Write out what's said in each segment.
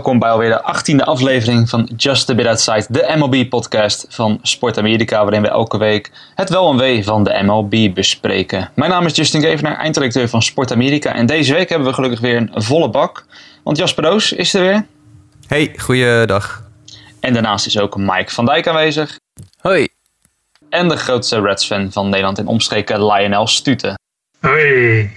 Welkom bij alweer de achttiende aflevering van Just a Bit Outside, de MLB-podcast van Sport Amerika, waarin we elke week het wel en wee van de MLB bespreken. Mijn naam is Justin Gevenaar, eindredacteur van Sport Amerika, en deze week hebben we gelukkig weer een volle bak, want Jasper Roos is er weer. Hey, goeiedag. En daarnaast is ook Mike van Dijk aanwezig. Hoi. En de grootste Reds-fan van Nederland in omstreken, Lionel Stuten. Hoi.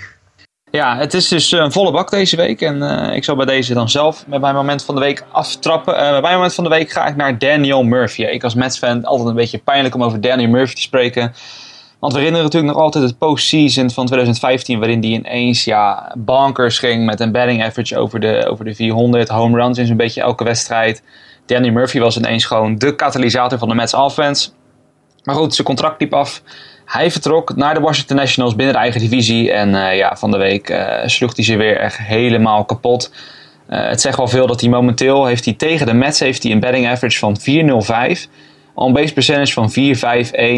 Ja, het is dus een volle bak deze week. En uh, ik zal bij deze dan zelf met mijn moment van de week aftrappen. Uh, bij mijn moment van de week ga ik naar Daniel Murphy. Ik als Mets-fan altijd een beetje pijnlijk om over Daniel Murphy te spreken. Want we herinneren natuurlijk nog altijd het postseason van 2015... waarin hij ineens ja, bonkers ging met een batting average over de, over de 400. Home runs in zo'n beetje elke wedstrijd. Daniel Murphy was ineens gewoon de katalysator van de Mets offense. Maar goed, zijn contract liep af... Hij vertrok naar de Washington Nationals binnen de eigen divisie. En uh, ja, van de week uh, sloeg hij ze weer echt helemaal kapot. Uh, het zegt wel veel dat hij momenteel heeft hij tegen de Mets heeft hij een batting average van 4.05. On base percentage van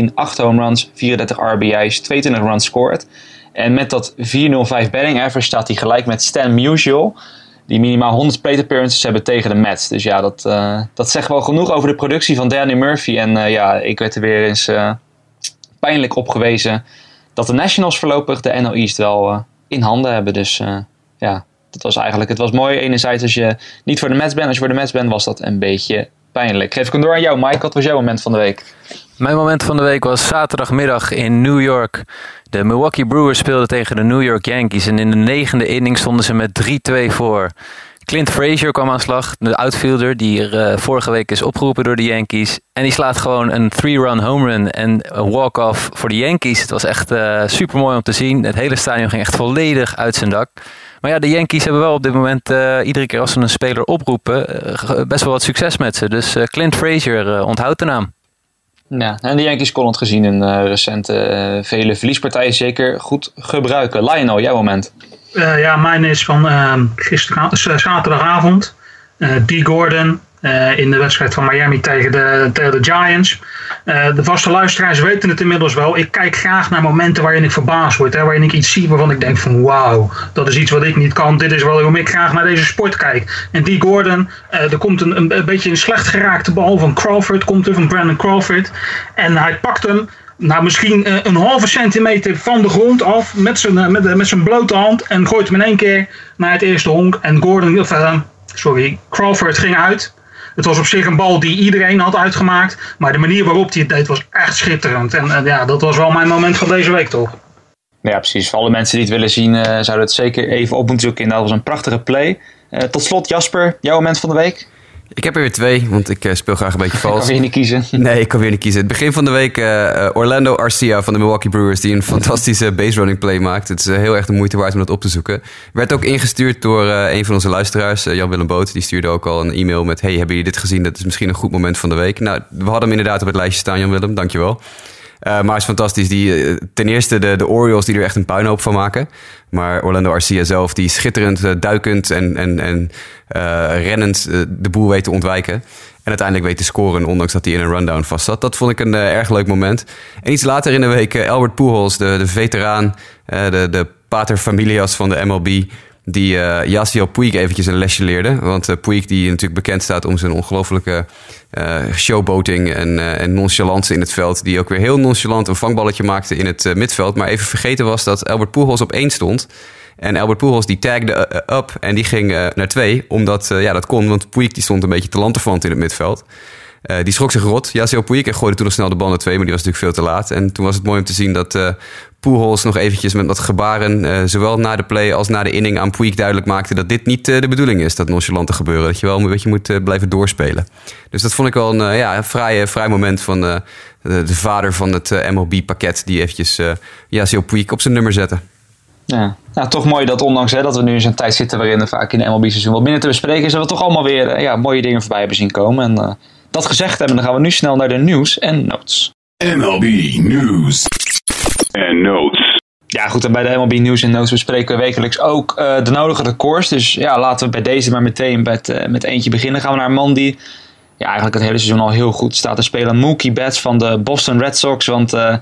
4.51, 8 home runs, 34 RBI's, 22 runs scored. En met dat 4.05 batting average staat hij gelijk met Stan Musial. Die minimaal 100 plate appearances hebben tegen de Mets. Dus ja, dat, dat zegt wel genoeg over de productie van Danny Murphy. En ja, ik werd er weer eens pijnlijk opgewezen dat de Nationals voorlopig de NL East wel uh, in handen hebben. Dus uh, ja, dat was eigenlijk, het was mooi. Enerzijds als je niet voor de Mets bent, als je voor de Mets bent, was dat een beetje pijnlijk. Geef ik hem door aan jou, Mike. Wat was jouw moment van de week? Mijn moment van de week was zaterdagmiddag in New York. De Milwaukee Brewers speelden tegen de New York Yankees. En in de negende inning stonden ze met 3-2 voor. Clint Frazier kwam aan slag, de outfielder die er uh, vorige week is opgeroepen door de Yankees. En die slaat gewoon een three-run home run en een walk-off voor de Yankees. Het was echt uh, super mooi om te zien. Het hele stadion ging echt volledig uit zijn dak. Maar ja, de Yankees hebben wel op dit moment, uh, iedere keer als ze een speler oproepen, best wel wat succes met ze. Dus Clint Frazier onthoudt de naam. Ja, en de Yankees konden het gezien in recente vele verliespartijen zeker goed gebruiken. Lionel, jouw moment. Uh, ja, mijn is van uh, gisteren, zaterdagavond. D. Gordon in de wedstrijd van Miami tegen de, tegen de Giants. De vaste luisteraars weten het inmiddels wel. Ik kijk graag naar momenten waarin ik verbaasd word. Hè, waarin ik iets zie waarvan ik denk van wauw, dat is iets wat ik niet kan. Dit is hoe ik graag naar deze sport kijk. En D. Gordon, er komt een, een, beetje een slecht geraakte bal van Crawford. Komt er van Brandon Crawford. En hij pakt hem nou, misschien uh, een halve centimeter van de grond af met zijn, met, met zijn blote hand en gooit hem in één keer naar het eerste honk. En Gordon, sorry, Crawford ging uit. Het was op zich een bal die iedereen had uitgemaakt, maar de manier waarop hij het deed was echt schitterend. En ja, dat was wel mijn moment van deze week toch. Ja, precies. Voor alle mensen die het willen zien, zouden het zeker even op moeten zoeken. Dat was een prachtige play. tot slot, Jasper, jouw moment van de week? Ik heb er weer twee, want ik uh, speel graag een beetje vals. Ik kan weer niet kiezen. Nee, ik kan weer niet kiezen. Het begin van de week uh, Orlando Arcia van de Milwaukee Brewers... die een fantastische base running play maakt. Het is uh, heel erg de moeite waard om dat op te zoeken. Werd ook ingestuurd door een van onze luisteraars, Jan-Willem Boot. Die stuurde ook al een e-mail met... hey, hebben jullie dit gezien? Dat is misschien een goed moment van de week. Nou, we hadden hem inderdaad op het lijstje staan, Jan-Willem. Dankjewel. Uh, maar is fantastisch. Die, ten eerste de, de Orioles die er echt een puinhoop van maken. Maar Orlando Arcia zelf, die schitterend uh, duikend en, en, en rennend de boel weet te ontwijken. En uiteindelijk weet te scoren, ondanks dat hij in een rundown vast zat. Dat vond ik een erg leuk moment. En iets later in de week Albert Pujols, de, de veteraan, de, de pater familias van de MLB die uh, Yasiel Puig eventjes een lesje leerde. Want uh, die natuurlijk bekend staat om zijn ongelofelijke uh, showboating en, en nonchalance in het veld. Die ook weer heel nonchalant een vangballetje maakte in het midveld. Maar even vergeten was dat Albert Pujols op één stond. En Albert Pujols die tagde up en die ging naar twee. Omdat, ja dat kon, want Puig die stond een beetje te lantefant in het midveld. Uh, die schrok zich rot. Puig en gooide toen nog snel de bal naar twee, maar die was natuurlijk veel te laat. En toen was het mooi om te zien dat uh, nog eventjes met wat gebaren, uh, zowel na de play als na de inning aan Puig duidelijk maakte dat dit niet de bedoeling is, dat nonchalante gebeuren. Dat je wel een beetje moet blijven doorspelen. Dus dat vond ik wel een, ja, een vrij, vrij moment van de, de, vader van het MLB-pakket, die eventjes Yasiel Puig op zijn nummer zette. Ja. Nou, toch mooi dat ondanks hè, dat we nu in zo'n tijd zitten waarin we vaak in de MLB-seizoen wat minder te bespreken is, dat we toch allemaal weer ja, mooie dingen voorbij hebben zien komen. En dat gezegd hebben, dan gaan we nu snel naar de nieuws en notes. MLB News en Notes. Ja, goed. En bij de MLB News en Notes bespreken we wekelijks ook uh, de nodige records. Dus ja, laten we bij deze maar meteen met, uh, met eentje beginnen. Gaan we naar een man die ja, eigenlijk het hele seizoen al heel goed staat te spelen. Mookie Betts van de Boston Red Sox. Want uh,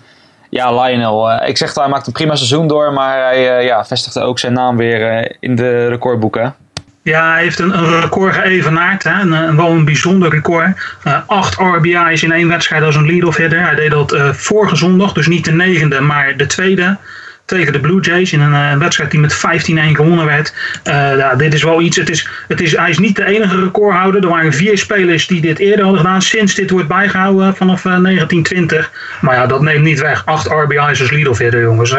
ja, Lionel, ik zeg dat hij maakt een prima seizoen door. Maar hij ja, vestigde ook zijn naam weer in de recordboeken. Ja, hij heeft een, een record geëvenaard. Hè? Een, een, wel een bijzonder record. Uh, acht RBI's in één wedstrijd als een lead-off hitter. Hij deed dat uh, vorige zondag, dus niet de negende, maar de tweede tegen de Blue Jays in een, een wedstrijd die met 15-1 gewonnen werd. Uh, ja, dit is wel iets. Het is, het is, hij is niet de enige recordhouder. Er waren vier spelers die dit eerder hadden gedaan. Sinds dit wordt bijgehouden vanaf uh, 1920. Maar ja, dat neemt niet weg. 8 RBI's als lead-off jongens.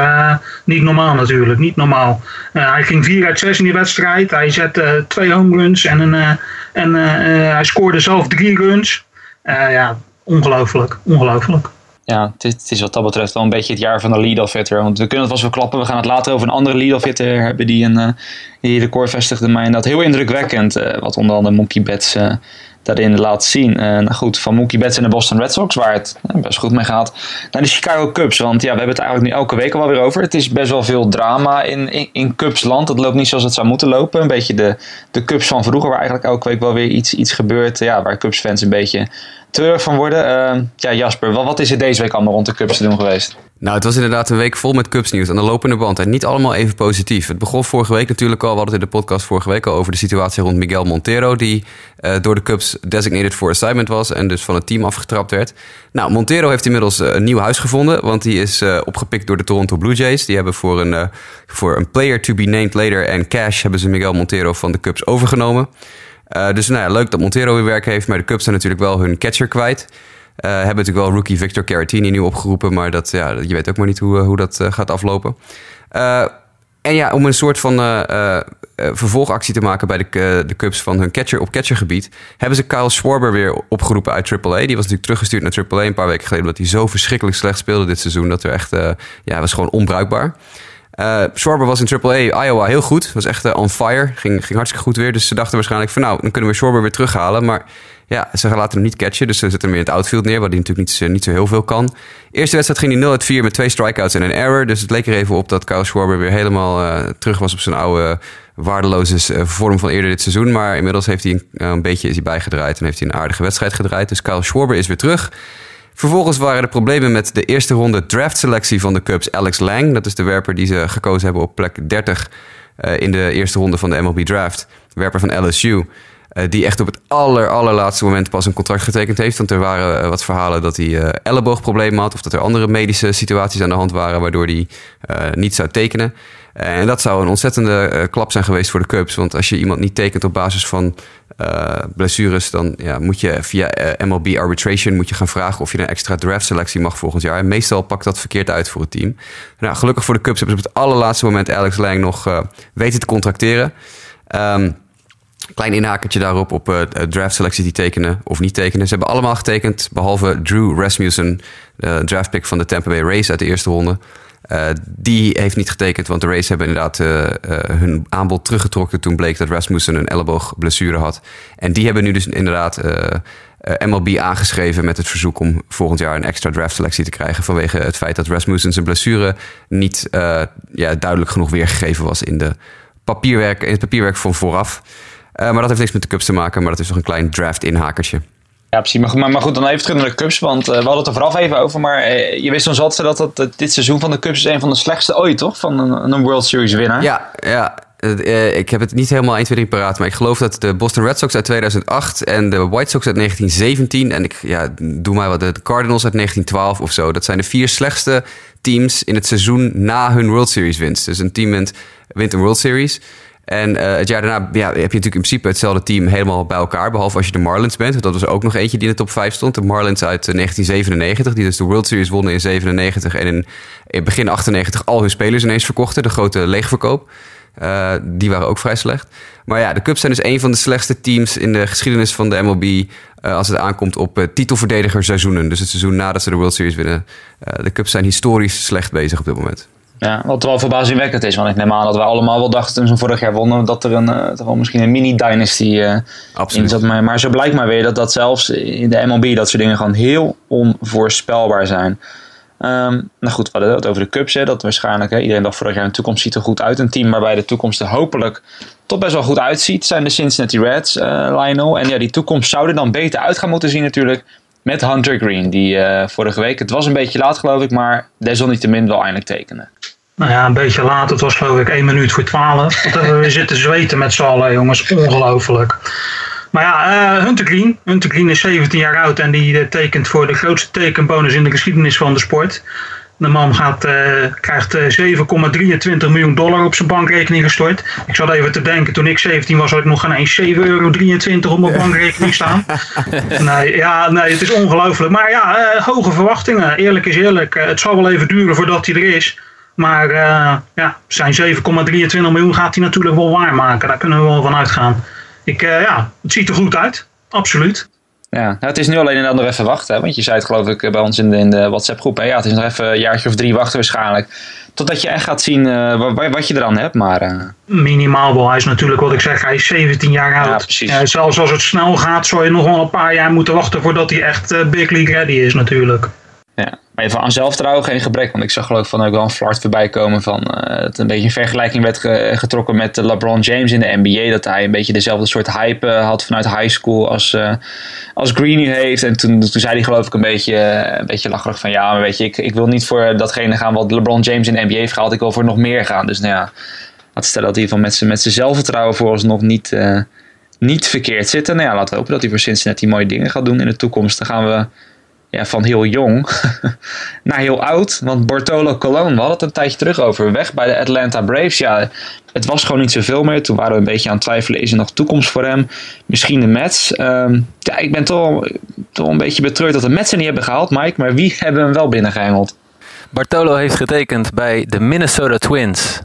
Niet normaal natuurlijk. Niet normaal. hij ging 4 uit 6 in die wedstrijd. Hij zette twee home runs en, een, en hij scoorde zelf drie runs. ja, ongelooflijk. Ongelooflijk ja, het is, wat dat betreft wel een beetje het jaar van de lead-off hitter. Want we kunnen het wel klappen. We gaan het later over een andere lead-off hitter hebben die een uh, die record vestigde. Maar dat heel indrukwekkend. Uh, wat onder andere Mookie Betts uh, daarin laat zien. nou goed, van Mookie Betts en de Boston Red Sox, waar het best goed mee gaat, naar de Chicago Cubs. Want ja, we hebben het eigenlijk nu elke week al wel weer over. Het is best wel veel drama in, in, in Cubsland. Het loopt niet zoals het zou moeten lopen. Een beetje de, de Cubs van vroeger, waar eigenlijk elke week wel weer iets, iets gebeurt. Ja, waar Cubs fans een beetje treurig van worden. Uh, ja, Jasper, wat, wat is er deze week allemaal rond de Cubs te doen geweest? Nou, het was inderdaad een week vol met Cubs nieuws aan de lopende band. En niet allemaal even positief. Het begon vorige week natuurlijk al. We hadden het in de podcast vorige week al over de situatie rond Miguel Montero. Die uh, door de Cubs designated for assignment was. En dus van het team afgetrapt werd. Nou, Montero heeft inmiddels uh, een nieuw huis gevonden. Want die is uh, opgepikt door de Toronto Blue Jays. Die hebben voor een, voor een player to be named later en cash hebben ze Miguel Montero van de Cubs overgenomen. Dus nou ja, leuk dat Montero weer werk heeft. Maar de Cubs zijn natuurlijk wel hun catcher kwijt. Uh, hebben natuurlijk wel rookie Victor Caratini nu opgeroepen. Maar dat, ja, je weet ook maar niet hoe, hoe dat uh, gaat aflopen. en ja, om een soort van vervolgactie te maken bij de, de Cubs van hun catcher op catchergebied... hebben ze Kyle Schwarber weer opgeroepen uit AAA. Die was natuurlijk teruggestuurd naar AAA een paar weken geleden... omdat hij zo verschrikkelijk slecht speelde dit seizoen. Dat er echt, ja, was gewoon onbruikbaar. Uh, Schwarber was in AAA Iowa heel goed. Was echt on fire. Ging, ging hartstikke goed weer. Dus ze dachten waarschijnlijk van nou, dan kunnen we Schwarber weer terughalen. Maar ja, ze laten hem niet catchen. Dus ze zetten hem in het outfield neer. Waar hij natuurlijk niet, niet zo heel veel kan. Eerste wedstrijd ging hij 0 uit 4 met twee strikeouts en een error. Dus het leek er even op dat Kyle Schwarber weer helemaal uh, terug was op zijn oude waardeloze vorm van eerder dit seizoen. Maar inmiddels heeft hij een, een beetje is hij bijgedraaid. En heeft hij een aardige wedstrijd gedraaid. Dus Kyle Schwarber is weer terug. Vervolgens waren er problemen met de eerste ronde draftselectie van de Cubs. Alex Lang, dat is de werper die ze gekozen hebben op plek 30 uh, in de eerste ronde van de MLB Draft. Werper van LSU. Uh, die echt op het aller, allerlaatste moment pas een contract getekend heeft. Want er waren uh, wat verhalen dat hij uh, elleboogproblemen had. Of dat er andere medische situaties aan de hand waren waardoor hij niet zou tekenen. en dat zou een ontzettende klap zijn geweest voor de Cubs. Want als je iemand niet tekent op basis van blessures, dan ja, moet je via eh, MLB arbitration moet je gaan vragen of je een extra draft selectie mag volgend jaar. En meestal pakt dat verkeerd uit voor het team. Nou, gelukkig voor de Cubs hebben ze op het allerlaatste moment Alex Lang nog weten te contracteren. Um, klein inhakertje daarop op uh, draft selecties die tekenen of niet tekenen. Ze hebben allemaal getekend, behalve Drew Rasmussen, de draft pick van de Tampa Bay Rays uit de eerste ronde. Uh, die heeft niet getekend, want de Rays hebben inderdaad hun aanbod teruggetrokken toen bleek dat Rasmussen een elleboogblessure had. En die hebben nu dus inderdaad MLB aangeschreven met het verzoek om volgend jaar een extra draft selectie te krijgen vanwege het feit dat Rasmussen zijn blessure niet ja, duidelijk genoeg weergegeven was in, de papierwerk, in het papierwerk van vooraf. Maar dat heeft niks met de Cubs te maken, maar dat is nog een klein draft inhakertje. Ja, precies. Maar, maar, goed, dan even terug naar de Cubs. Want uh, we hadden het er vooraf even over. Maar uh, je wist ons altijd dat, dat, dat dit seizoen van de Cubs is een van de slechtste ooit, toch? Van een, een World Series winnaar. Ja, ja. Uh, ik heb het niet helemaal 1, 2, 3 paraat. Maar ik geloof dat de Boston Red Sox uit 2008 en de White Sox uit 1917. En ik ja, doe maar wat de Cardinals uit 1912 of zo. Dat zijn de vier slechtste teams in het seizoen na hun World Series winst. Dus een team wint, wint een World Series. En uh, het jaar daarna ja, heb je natuurlijk in principe hetzelfde team helemaal bij elkaar. Behalve als je de Marlins bent. Dat was ook nog eentje die in de top 5 stond. De Marlins uit 1997. Die dus de World Series wonnen in 97. En in, in begin 98 al hun spelers ineens verkochten. De grote leegverkoop. Uh, die waren ook vrij slecht. Maar ja, de Cubs zijn dus een van de slechtste teams in de geschiedenis van de MLB. Als het aankomt op titelverdediger seizoenen. Dus het seizoen nadat ze de World Series winnen. de Cubs zijn historisch slecht bezig op dit moment. Ja, wat wel verbazingwekkend is. Want ik neem aan dat we allemaal wel dachten toen ze vorig jaar wonnen... dat er, een, uh, wel misschien een mini-dynasty uh, in zat. Maar, maar zo blijkt maar weer dat, dat zelfs in de MLB... dat soort dingen gewoon heel onvoorspelbaar zijn. Um, nou goed, we hadden het over de Cubs. Hè, dat waarschijnlijk hè, iedereen dacht vorig jaar... de toekomst ziet er goed uit. Een team waarbij de toekomst er hopelijk toch best wel goed uitziet... zijn de Cincinnati Reds, uh, Lionel. En ja, die toekomst zou er dan beter uit gaan moeten zien natuurlijk... met Hunter Green. Die vorige week, het was een beetje laat geloof ik... maar desalniettemin wel eindelijk tekenen. Nou ja, een beetje laat. Het was geloof ik 1 minuut voor 12. Wat hebben we zitten zweten met z'n allen, jongens. Ongelooflijk. Maar ja, uh, Hunter Green. Hunter Green is 17 jaar oud en die uh, tekent voor de grootste tekenbonus in de geschiedenis van de sport. De man gaat, uh, krijgt 7,23 miljoen dollar op zijn bankrekening gestort. Ik zat even te denken, toen ik 17 was, had ik nog geen eens 7,23 euro op mijn bankrekening staan. nee, ja, nee, het is ongelooflijk. Maar ja, hoge verwachtingen. Eerlijk is eerlijk. het zal wel even duren voordat hij er is. Maar ja, zijn 7,23 miljoen gaat hij natuurlijk wel waarmaken. Daar kunnen we wel van uitgaan. Ik, ja, het ziet er goed uit. Absoluut. Ja, nou, het is nu alleen een nog even wachten. Hè? Want je zei het geloof ik bij ons in de, in de WhatsApp groep. Hè? Ja, het is nog even een jaartje of drie wachten waarschijnlijk. Totdat je echt gaat zien uh, wat, wat, je eraan hebt. Maar, uh... Minimaal wel. Hij is natuurlijk wat ik zeg. Hij is 17 jaar oud. Ja, precies. Uh, zelfs als het snel gaat, zou je nog wel een paar jaar moeten wachten voordat hij echt big league ready is natuurlijk. Ja, maar van aan zelfvertrouwen geen gebrek. Want ik zag geloof ik van ook wel een flart voorbij komen van uh, het een beetje een vergelijking werd getrokken met LeBron James in de NBA. Dat hij een beetje dezelfde soort hype uh, had vanuit high school als, uh, als Green nu heeft. En toen, toen zei hij geloof ik een beetje, een beetje lacherig van ja, maar weet je, ik, ik wil niet voor datgene gaan wat LeBron James in de NBA heeft gehaald. Ik wil voor nog meer gaan. Dus nou ja, laten stellen dat hij van met zijn zelfvertrouwen vooralsnog niet, niet verkeerd zit. Nou ja, laten we hopen dat hij voor Cincinnati mooie dingen gaat doen in de toekomst. Dan gaan we ja, van heel jong naar heel oud. Want Bartolo Colon, we hadden het een tijdje terug over, weg bij de Atlanta Braves. Ja, het was gewoon niet zoveel meer. Toen waren we een beetje aan het twijfelen, is er nog toekomst voor hem? Misschien de Mets. Um, ja, ik ben toch, toch een beetje betreurd dat de Mets er niet hebben gehaald, Mike. Maar wie hebben hem wel binnengehengeld? Bartolo heeft getekend bij de Minnesota Twins.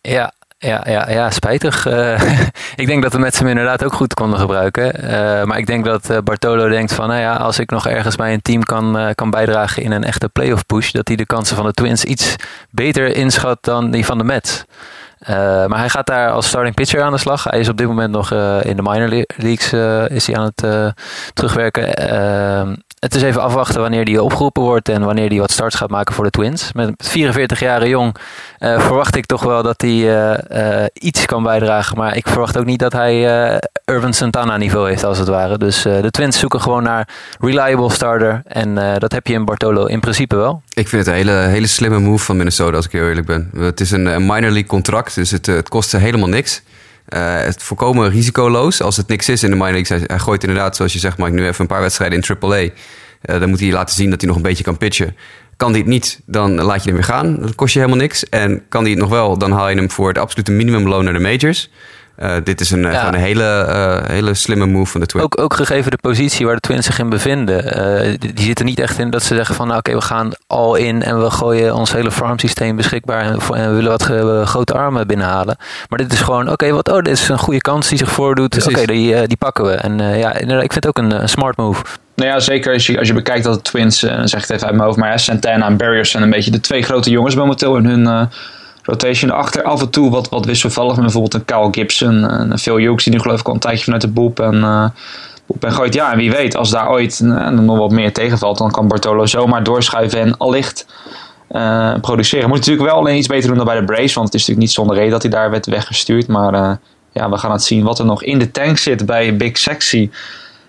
Ja, ja, ja, ja spijtig. Uh, ik denk dat de Mets hem inderdaad ook goed konden gebruiken. Uh, maar ik denk dat uh, Bartolo denkt van, nou ja, als ik nog ergens bij een team kan, kan bijdragen in een echte playoff push, dat hij de kansen van de Twins iets beter inschat dan die van de Mets. Maar hij gaat daar als starting pitcher aan de slag. Hij is op dit moment nog in de minor leagues is hij aan het terugwerken. Ehm, het is even afwachten wanneer die opgeroepen wordt en wanneer die wat starts gaat maken voor de Twins. Met 44 jaar jong verwacht ik toch wel dat hij iets kan bijdragen. Maar ik verwacht ook niet dat hij Urban Santana niveau heeft als het ware. Dus de Twins zoeken gewoon naar reliable starter. En dat heb je in Bartolo in principe wel. Ik vind het een hele, hele slimme move van Minnesota als ik heel eerlijk ben. Het is een, minor league contract, dus het, kost helemaal niks. Uh, het voorkomen risicoloos. Als het niks is in de minor league, hij, hij gooit inderdaad, zoals je zegt, maar nu even een paar wedstrijden in AAA. Uh, dan moet hij laten zien dat hij nog een beetje kan pitchen. Kan hij het niet, dan laat je hem weer gaan. Dat kost je helemaal niks. En kan hij het nog wel, dan haal je hem voor het absolute minimumloon naar de majors. Uh, dit is een, ja. een hele, uh, hele slimme move van de Twins. Ook, ook gegeven de positie waar de Twins zich in bevinden. Uh, die zitten niet echt in dat ze zeggen van... nou oké, okay, we gaan all in en we gooien ons hele farmsysteem beschikbaar... en, en we willen wat grote armen binnenhalen. Maar dit is gewoon, oké, okay, wat, oh, dit is een goede kans die zich voordoet. Oké, okay, die, die pakken we. En ja, ik vind het ook een, een smart move. Nou ja, zeker als je, als je bekijkt dat de Twins, dan zeg ik het even uit mijn hoofd... maar ja, Santana en Barriers zijn een beetje de twee grote jongens momenteel in hun rotation achter. Af en toe wat, wat wisselvallig. Met bijvoorbeeld een Kyle Gibson. Een Phil Hughes die nu geloof ik al een tijdje vanuit de boep. En, uh, boep en gooit. Ja, en wie weet, als daar ooit uh, nog wat meer tegenvalt. Dan kan Bartolo zomaar doorschuiven en allicht uh, produceren. Moet natuurlijk wel alleen iets beter doen dan bij de Braves. Want het is natuurlijk niet zonder reden dat hij daar werd weggestuurd. Maar ja, we gaan het zien wat er nog in de tank zit bij Big Sexy.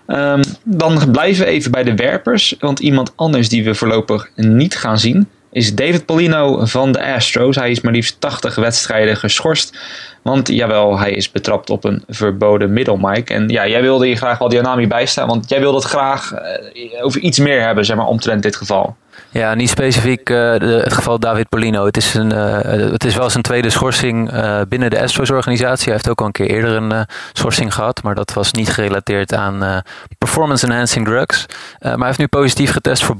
Um, dan blijven we even bij de werpers. Want iemand anders die we voorlopig niet gaan zien is David Polino van de Astros. Hij is maar liefst 80 wedstrijden geschorst. Want jawel, hij is betrapt op een verboden middel, Mike. En ja, jij wilde hier graag wel Dianami bijstaan. Want jij wilde het graag uh, over iets meer hebben, zeg maar, omtrent dit geval. Ja, niet specifiek de, het geval David Polino. Het is, een, uh, het is wel zijn tweede schorsing uh, binnen de Astros-organisatie. Hij heeft ook al een keer eerder een schorsing gehad, maar dat was niet gerelateerd aan performance-enhancing drugs. maar hij heeft nu positief getest voor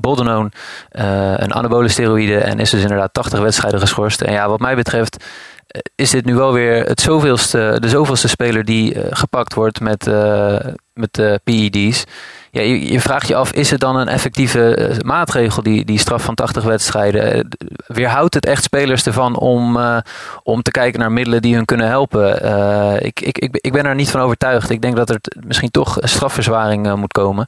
Boldenone, een anabole steroïde, en is dus inderdaad 80 wedstrijden geschorst. En ja, wat mij betreft is dit nu wel weer het zoveelste, de zoveelste speler die gepakt wordt met, met PED's ja, je, vraagt je af, is het dan een effectieve uh, maatregel, die, die straf van 80 wedstrijden? Uh, weerhoudt het echt spelers ervan om, uh, om te kijken naar middelen die hun kunnen helpen? ik, ik, ik, ik ben er niet van overtuigd. Ik denk dat er misschien toch strafverzwaring moet komen.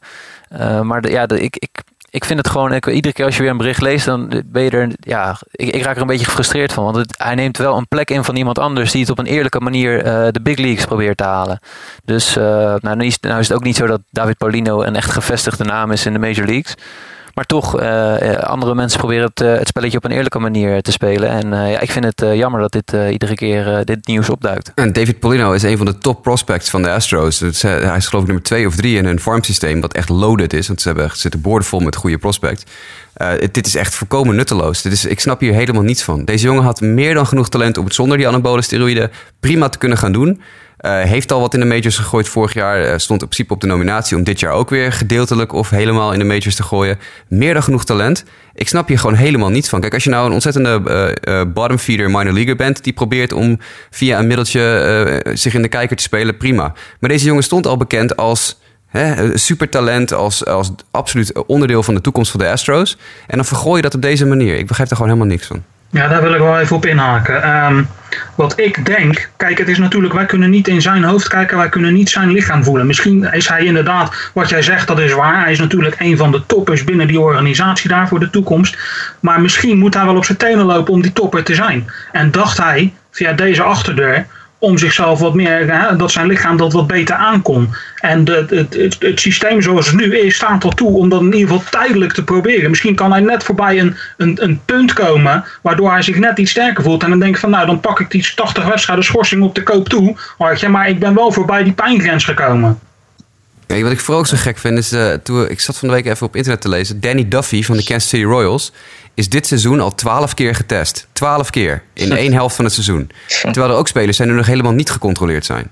maar ja, ik, ik, ik vind het gewoon, ik, iedere keer als je weer een bericht leest, dan ben je er, ja, ik, ik raak er een beetje gefrustreerd van. Want het, hij neemt wel een plek in van iemand anders die het op een eerlijke manier uh, de big leagues probeert te halen. Dus uh, nou, nou is het ook niet zo dat David Paulino een echt gevestigde naam is in de major leagues. Maar toch, eh, eh, andere mensen proberen het, eh, het spelletje op een eerlijke manier te spelen. En ja, ik vind het jammer dat dit iedere keer dit nieuws opduikt. En David Polino is een van de top prospects van de Astros. Eh, hij is geloof ik nummer twee of drie in hun farmsysteem, wat echt loaded is. Want ze hebben, ze zitten borden vol met goede prospects. Dit is echt volkomen nutteloos. Dit is, ik snap hier helemaal niets van. Deze jongen had meer dan genoeg talent om het zonder die anabole steroïden prima te kunnen gaan doen. Eh, heeft al wat in de majors gegooid vorig jaar. eh, stond in principe op de nominatie om dit jaar ook weer gedeeltelijk of helemaal in de majors te gooien. Meer dan genoeg talent. Ik snap hier gewoon helemaal niets van. Kijk, als je nou een ontzettende eh, bottom feeder minor leaguer bent... die probeert om via een middeltje zich in de kijker te spelen, prima. Maar deze jongen stond al bekend als hè, supertalent... Als, als absoluut onderdeel van de toekomst van de Astros. En dan vergooi je dat op deze manier. Ik begrijp er gewoon helemaal niks van. Ja, daar wil ik wel even op inhaken. Ehm, wat ik denk, kijk, het is natuurlijk, wij kunnen niet in zijn hoofd kijken, wij kunnen niet zijn lichaam voelen. Misschien is hij inderdaad, wat jij zegt, dat is waar. Hij is natuurlijk een van de toppers binnen die organisatie daar voor de toekomst. Maar misschien moet hij wel op zijn tenen lopen om die topper te zijn. En dacht hij via deze achterdeur om zichzelf wat meer, hè, dat zijn lichaam dat wat beter aankon. En het, het, het systeem zoals het nu is, staat er toe om dat in ieder geval tijdelijk te proberen. Misschien kan hij net voorbij een, een, een punt komen, waardoor hij zich net iets sterker voelt. En dan denk ik van, nou, dan pak ik die 80 wedstrijden schorsing op de koop toe. Je, maar ik ben wel voorbij die pijngrens gekomen. Ja, wat ik vooral ook zo gek vind is, eh, toen, ik zat van de week even op internet te lezen. Danny Duffy van de Kansas City Royals is dit seizoen al twaalf keer getest. Twaalf keer in één helft van het seizoen. Terwijl er ook spelers zijn die nog helemaal niet gecontroleerd zijn.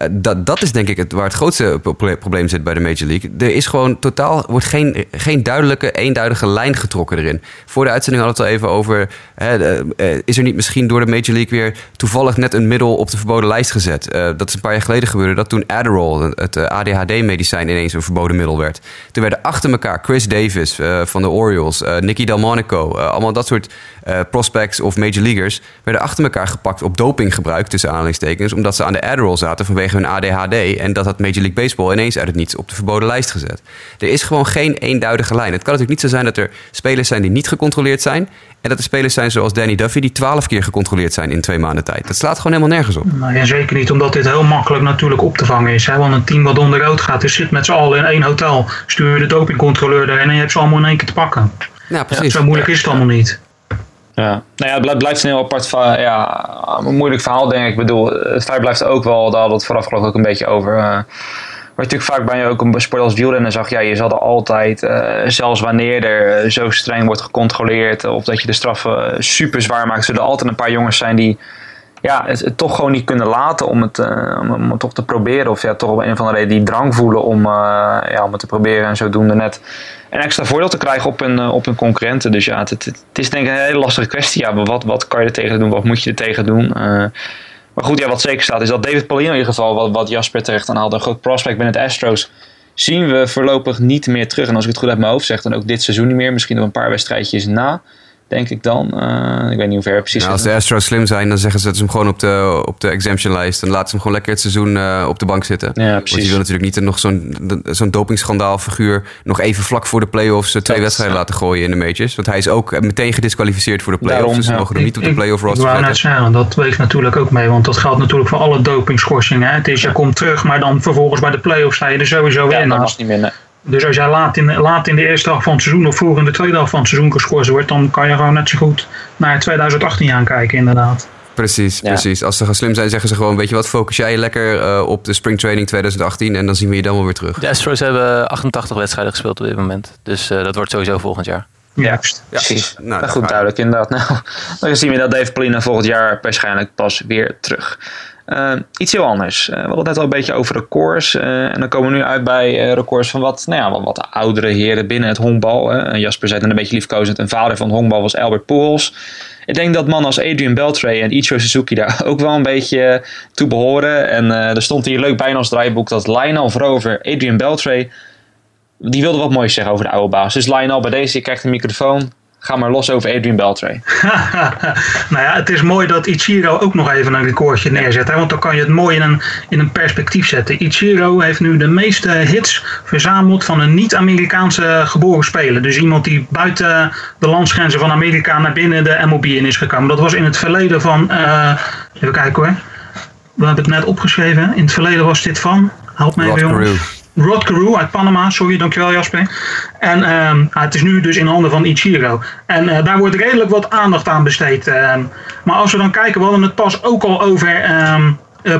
Eh, dat, dat is denk ik het, waar het grootste pro- probleem zit bij de Major League. Er is gewoon totaal wordt geen, geen duidelijke, eenduidige lijn getrokken erin. Voor de uitzending hadden we het al even over... Hè, eh, is er niet misschien door de Major League weer toevallig net een middel op de verboden lijst gezet? Eh, dat is een paar jaar geleden gebeurde dat toen Adderall, het ADHD-medicijn, ineens een verboden middel werd. Toen werden achter elkaar Chris Davis van de Orioles, eh, Nicky Delmonico... allemaal dat soort prospects of Major Leaguers... werden achter elkaar gepakt op dopinggebruik, tussen aanhalingstekens... omdat ze aan de Adderall zaten vanwege hun ADHD... en dat had Major League Baseball ineens uit het niets op de verboden lijst gezet. Er is gewoon geen eenduidige lijn. Het kan natuurlijk niet zo zijn dat er spelers zijn die niet gecontroleerd zijn... en dat er spelers zijn zoals Danny Duffy... die twaalf keer gecontroleerd zijn in twee maanden tijd. Dat slaat gewoon helemaal nergens op. Nou, ja, zeker niet, omdat dit heel makkelijk natuurlijk op te vangen is. Hè? Want een team wat onder rood gaat, dus zit met z'n allen in één hotel. Stuur je de dopingcontroleur erin en je hebt ze allemaal in één keer te pakken. Ja, precies. Zo moeilijk is het allemaal niet. Ja, nou ja, het blijft, een heel apart ja, een moeilijk verhaal, denk ik. Ik bedoel, het feit blijft ook wel, daar hadden we het vooraf ook een beetje over. eh, wat natuurlijk vaak bij ook een sport als wielrennen zag, ja, je zal er altijd, eh, zelfs wanneer er eh, zo streng wordt gecontroleerd of dat je de straffen super zwaar maakt, zullen er altijd een paar jongens zijn die ja, het, toch gewoon niet kunnen laten om het, eh, om, toch te proberen. Of ja, toch op een of andere reden die drang voelen om, eh, ja, om het te proberen en zodoende net een extra voordeel te krijgen op hun, eh, op hun concurrenten. Dus ja, het, het, is denk ik een hele lastige kwestie. Ja, maar wat, wat kan je er tegen doen? Wat moet je er tegen doen? Maar goed, ja, wat zeker staat is dat David Paulino in ieder geval, wat, wat Jasper terecht aanhaalde, een groot prospect binnen het Astros, zien we voorlopig niet meer terug. En als ik het goed uit mijn hoofd zeg, dan ook dit seizoen niet meer. Misschien nog een paar wedstrijdjes na, denk ik dan. Eh, ik weet niet hoe ver precies Nou, als de Astros slim zijn, dan zeggen ze dat ze hem gewoon op de, op de exemption lijst. Dan laten ze hem gewoon lekker het seizoen eh, op de bank zitten. Ja, Want precies. je wil natuurlijk niet nog zo'n zo'n dopingschandaal figuur nog even vlak voor de playoffs eh, twee Dat, wedstrijden ja. laten gooien in de majors. Want hij is ook meteen gedisqualificeerd voor de playoffs. Daarom, dus ze ja. mogen hem niet op de playoff ik roster wou net zeggen, dat weegt natuurlijk ook mee. Want dat geldt natuurlijk voor alle dopingschorsingen. hè. Het is, je komt terug, maar dan vervolgens bij de play-offs sta je er sowieso Ja, in. dan is het niet meer. Dus als jij laat in, laat in de eerste helft van het seizoen of vroeg in de tweede helft van het seizoen geschorst wordt, dan kan je gewoon net zo goed naar 2018 gaan kijken, inderdaad. Precies, Ja. precies. Als ze gaan slim zijn, zeggen ze gewoon... weet je wat, focus jij lekker eh, op de spring training 2018... en dan zien we je dan wel weer terug. De Astros hebben 88 wedstrijden gespeeld op dit moment. Dus eh, dat wordt sowieso volgend jaar. Juist. Precies. nou, Nou, goed, duidelijk inderdaad. Nou, dan zien we dat Dave Polina volgend jaar waarschijnlijk pas weer terug. Eh, iets heel anders. Eh, we hadden het net al een beetje over records. eh, en dan komen we nu uit bij records van wat, nou ja, wat, wat oudere heren binnen het honkbal. hè. Jasper zei een beetje liefkozend. Een vader van het honkbal was Albert Pujols. Ik denk dat mannen als Adrian Beltre en Ichiro Suzuki daar ook wel een beetje toe behoren. En er stond hier leuk bij in ons draaiboek dat Lionel Vrover, Adrian Beltre, die wilde wat moois zeggen over de oude baas. Dus Lionel, bij deze, je krijgt een microfoon. Ga maar los over Adrian Beltre. nou ja, het is mooi dat Ichiro ook nog even een recordje neerzet. Hè? Want dan kan je het mooi in een, in een perspectief zetten. Ichiro heeft nu de meeste hits verzameld van een niet-Amerikaanse geboren speler. Dus iemand die buiten de landsgrenzen van Amerika naar binnen de MLB in is gekomen. Dat was in het verleden van... eh, even kijken hoor. We hebben het net opgeschreven. In het verleden was dit van... Help me even jongens. Rod Carew uit Panama, sorry, dankjewel Jasper. En ehm, het is nu dus in handen van Ichiro. En eh, daar wordt redelijk wat aandacht aan besteed. ehm. maar als we dan kijken, we hadden het pas ook al over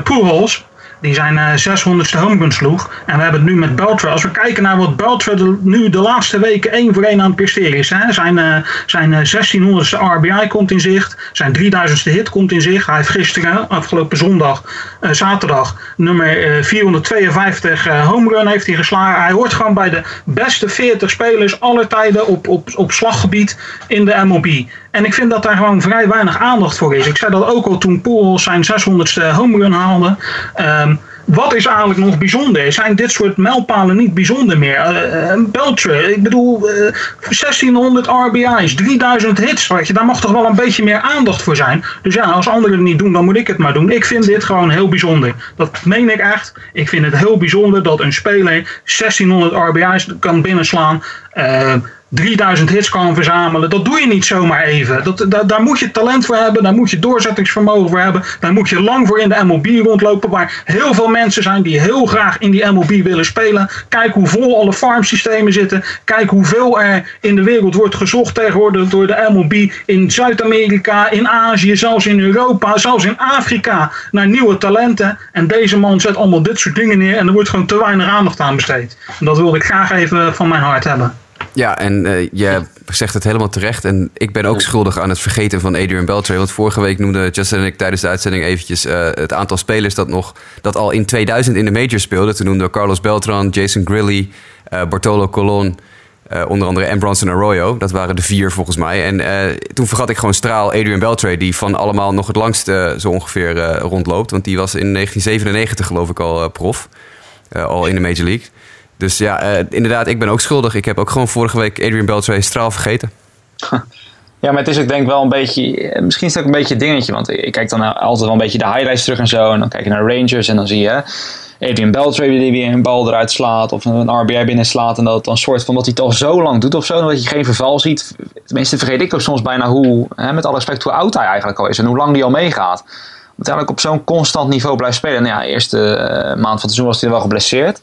Pujols. Die zijn eh 600ste homerun sloeg. En we hebben het nu met Beltra. Als we kijken naar wat Beltra nu de laatste weken één voor één aan het presteren is. Hè? Zijn, eh, zijn eh, 1600ste RBI komt in zicht. Zijn 3000ste hit komt in zicht. Hij heeft gisteren, afgelopen zondag, eh, zaterdag, nummer eh, 452 eh homerun heeft hij geslagen. Hij hoort gewoon bij de beste 40 spelers aller tijden op, op, op slaggebied in de MLB. En ik vind dat daar gewoon vrij weinig aandacht voor is. Ik zei dat ook al toen Pujols zijn 600ste homerun haalde. Ehm, wat is eigenlijk nog bijzonder? Zijn dit soort mijlpalen niet bijzonder meer? Eh, Beltre, ik bedoel, eh, 1600 RBI's, 3000 hits, weet je, daar mag toch wel een beetje meer aandacht voor zijn. Dus ja, als anderen het niet doen, dan moet ik het maar doen. Ik vind dit gewoon heel bijzonder. Dat meen ik echt. Ik vind het heel bijzonder dat een speler 1600 RBI's kan binnenslaan. Eh, 3000 hits kan verzamelen. Dat doe je niet zomaar even. Dat, daar, daar moet je talent voor hebben. Daar moet je doorzettingsvermogen voor hebben. Daar moet je lang voor in de MLB rondlopen. Waar heel veel mensen zijn die heel graag in die MLB willen spelen. Kijk hoe vol alle farmsystemen zitten. Kijk hoeveel er in de wereld wordt gezocht tegenwoordig door de MLB. In Zuid-Amerika, in Azië, zelfs in Europa, zelfs in Afrika. Naar nieuwe talenten. En deze man zet allemaal dit soort dingen neer. En er wordt gewoon te weinig aandacht aan besteed. En dat wilde ik graag even van mijn hart hebben. Ja, en eh, je zegt het helemaal terecht. En ik ben ook schuldig aan het vergeten van Adrian Beltre. Want vorige week noemde Justin en ik tijdens de uitzending eventjes eh, het aantal spelers dat nog dat al in 2000 in de majors speelde. Toen noemden we Carlos Beltran, Jason Grilly, eh, Bartolo Colon, onder andere en Bronson Arroyo. Dat waren de vier volgens mij. En toen vergat ik gewoon straal Adrian Beltre, die van allemaal nog het langst zo ongeveer rondloopt. Want die was in 1997 geloof ik al prof. Al in de Major League. Dus ja, eh, inderdaad, ik ben ook schuldig. Ik heb ook gewoon vorige week Adrian Beltre straal vergeten. Ja, maar het is ook denk ik wel een beetje... eh, Misschien is het ook een beetje een dingetje. Want ik kijk dan altijd wel een beetje de highlights terug en zo. En dan kijk je naar Rangers en dan zie je... Adrian Beltre die weer een bal eruit slaat. Of een RBI binnenslaat. En dat het dan soort van dat hij het al zo lang doet of zo. Dat je geen verval ziet. Tenminste vergeet ik ook soms bijna hoe... Hè, met alle respect hoe oud hij eigenlijk al is. En hoe lang die al meegaat. Want eigenlijk op zo'n constant niveau blijft spelen. Nou ja, de eerste eh, maand van het seizoen was hij wel geblesseerd.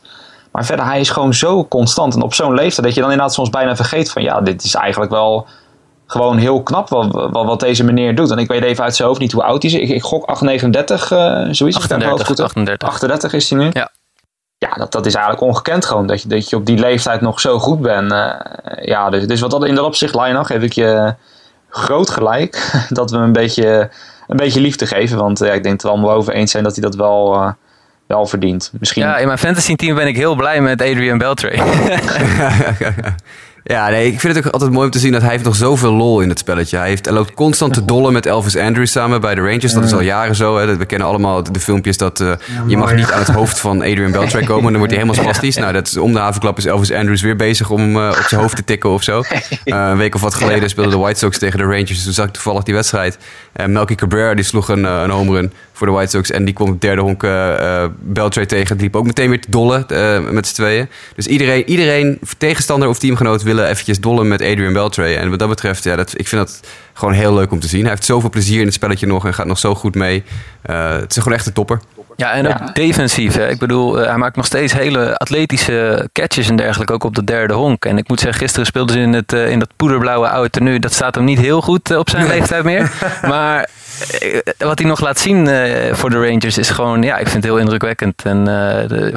Maar verder, hij is gewoon zo constant. En op zo'n leeftijd dat je dan inderdaad soms bijna vergeet van... Ja, dit is eigenlijk wel gewoon heel knap wat, wat, wat deze meneer doet. En ik weet even uit zijn hoofd niet hoe oud hij is. Ik, ik gok 839, eh zoiets. als ik het uit mijn hoofd 38, goed heb. 38. 38 is hij nu. Ja. Ja, dat, dat is eigenlijk ongekend gewoon. Dat je, dat je op die leeftijd nog zo goed bent. Eh, ja, dus, dus wat dat, in dat opzicht, Lionel, geef ik je groot gelijk. dat we hem een beetje, een beetje liefde geven. Want ja, ik denk dat we allemaal over eens zijn dat hij dat wel, eh, wel verdient. Misschien Ja, in mijn fantasy team ben ik heel blij met Adrian Beltre. Ja, nee, ik vind het ook altijd mooi om te zien dat hij heeft nog zoveel lol in het spelletje. Hij, heeft, hij loopt constant te dollen met Elvis Andrews samen bij de Rangers. Dat is al jaren zo. Hè. We kennen allemaal de filmpjes dat eh, je mag niet aan het hoofd van Adrian Beltre komen. Dan wordt hij helemaal spastisch. Nou, dat is, om de havenklap is Elvis Andrews weer bezig om hem eh, op zijn hoofd te tikken of zo. Eh, een week of wat geleden speelden de White Sox tegen de Rangers. Toen zag ik toevallig die wedstrijd. En Melky Cabrera die sloeg een, een home run voor de White Sox. En die kwam op het derde honk eh eh, Beltre tegen. Die liep ook meteen weer te dollen eh, met z'n tweeën. Dus iedereen, iedereen, tegenstander of teamgenoot, willen eventjes dollen met Adrian Beltre. En wat dat betreft, ja, dat, ik vind dat gewoon heel leuk om te zien. Hij heeft zoveel plezier in het spelletje nog en gaat nog zo goed mee. Eh, het is gewoon echt een topper. Ja, en ook Ja. defensief. Hè. Ik bedoel, hij maakt nog steeds hele atletische catches en dergelijke, ook op de derde honk. En ik moet zeggen, gisteren speelden ze in, het, in dat poederblauwe oude tenue. Dat staat hem niet heel goed op zijn leeftijd meer. Maar wat hij nog laat zien eh, voor de Rangers is gewoon, ja, ik vind het heel indrukwekkend. En eh,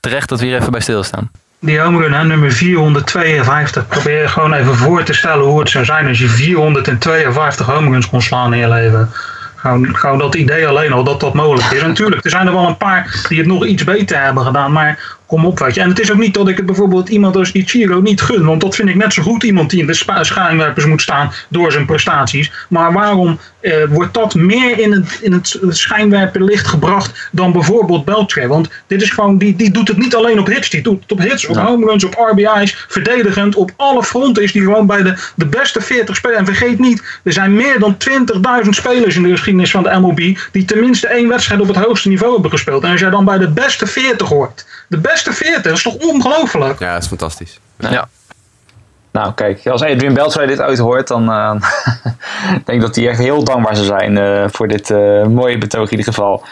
terecht dat we hier even bij stilstaan. Die home run, nummer 452. Probeer gewoon even voor te stellen hoe het zou zijn als je 452 home runs kon slaan in je leven. Gewoon, gewoon dat idee alleen al dat dat mogelijk is. En natuurlijk, er zijn er wel een paar die het nog iets beter hebben gedaan. Maar kom op, weet je. En het is ook niet dat ik het bijvoorbeeld iemand als Ichiro niet gun. Want dat vind ik net zo goed iemand die in de schijnwerpers moet staan door zijn prestaties. Maar waarom eh, wordt dat meer in het, in het schijnwerperlicht gebracht dan bijvoorbeeld Beltre? Want dit is gewoon, die, die doet het niet alleen op hits. Die doet het op hits, op home runs, op RBI's. Verdedigend, op alle fronten is die gewoon bij de, de beste 40 spelers. En vergeet niet, er zijn meer dan 20.000 spelers in de geschiedenis van de MLB. die tenminste één wedstrijd op het hoogste niveau hebben gespeeld. En als jij dan bij de beste 40 hoort. De beste 40, dat is toch ongelooflijk? Ja, dat is fantastisch. Ja. Nou, kijk, als Adrian Beltre dit uithoort, dan eh, denk ik dat hij echt heel dankbaar zou zijn eh, voor dit eh, mooie betoog in ieder geval.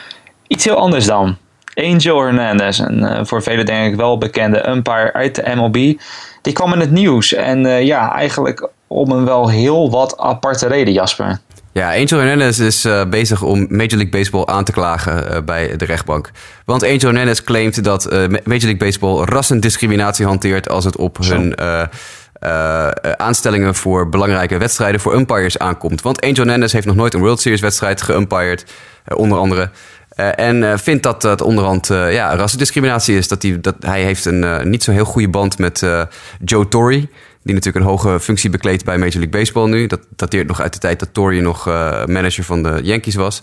Iets heel anders dan. Angel Hernandez, een uh, voor velen denk ik wel bekende umpire uit de MLB, die kwam in het nieuws. En uh, ja, eigenlijk om een wel heel wat aparte reden, Jasper. Ja, Angel Hernandez is uh, bezig om Major League Baseball aan te klagen uh, bij de rechtbank. Want Angel Hernandez claimt dat uh, Major League Baseball rassendiscriminatie hanteert als het op Zo. hun aanstellingen voor belangrijke wedstrijden voor umpires aankomt. Want Angel Hernandez heeft nog nooit een World Series wedstrijd geumpired, onder andere. en vindt dat dat onderhand ja, rassendiscriminatie is. Dat hij, dat hij heeft een niet zo heel goede band met Joe Torre. Die natuurlijk een hoge functie bekleedt bij Major League Baseball nu. Dat dateert nog uit de tijd dat Torrey nog uh, manager van de Yankees was.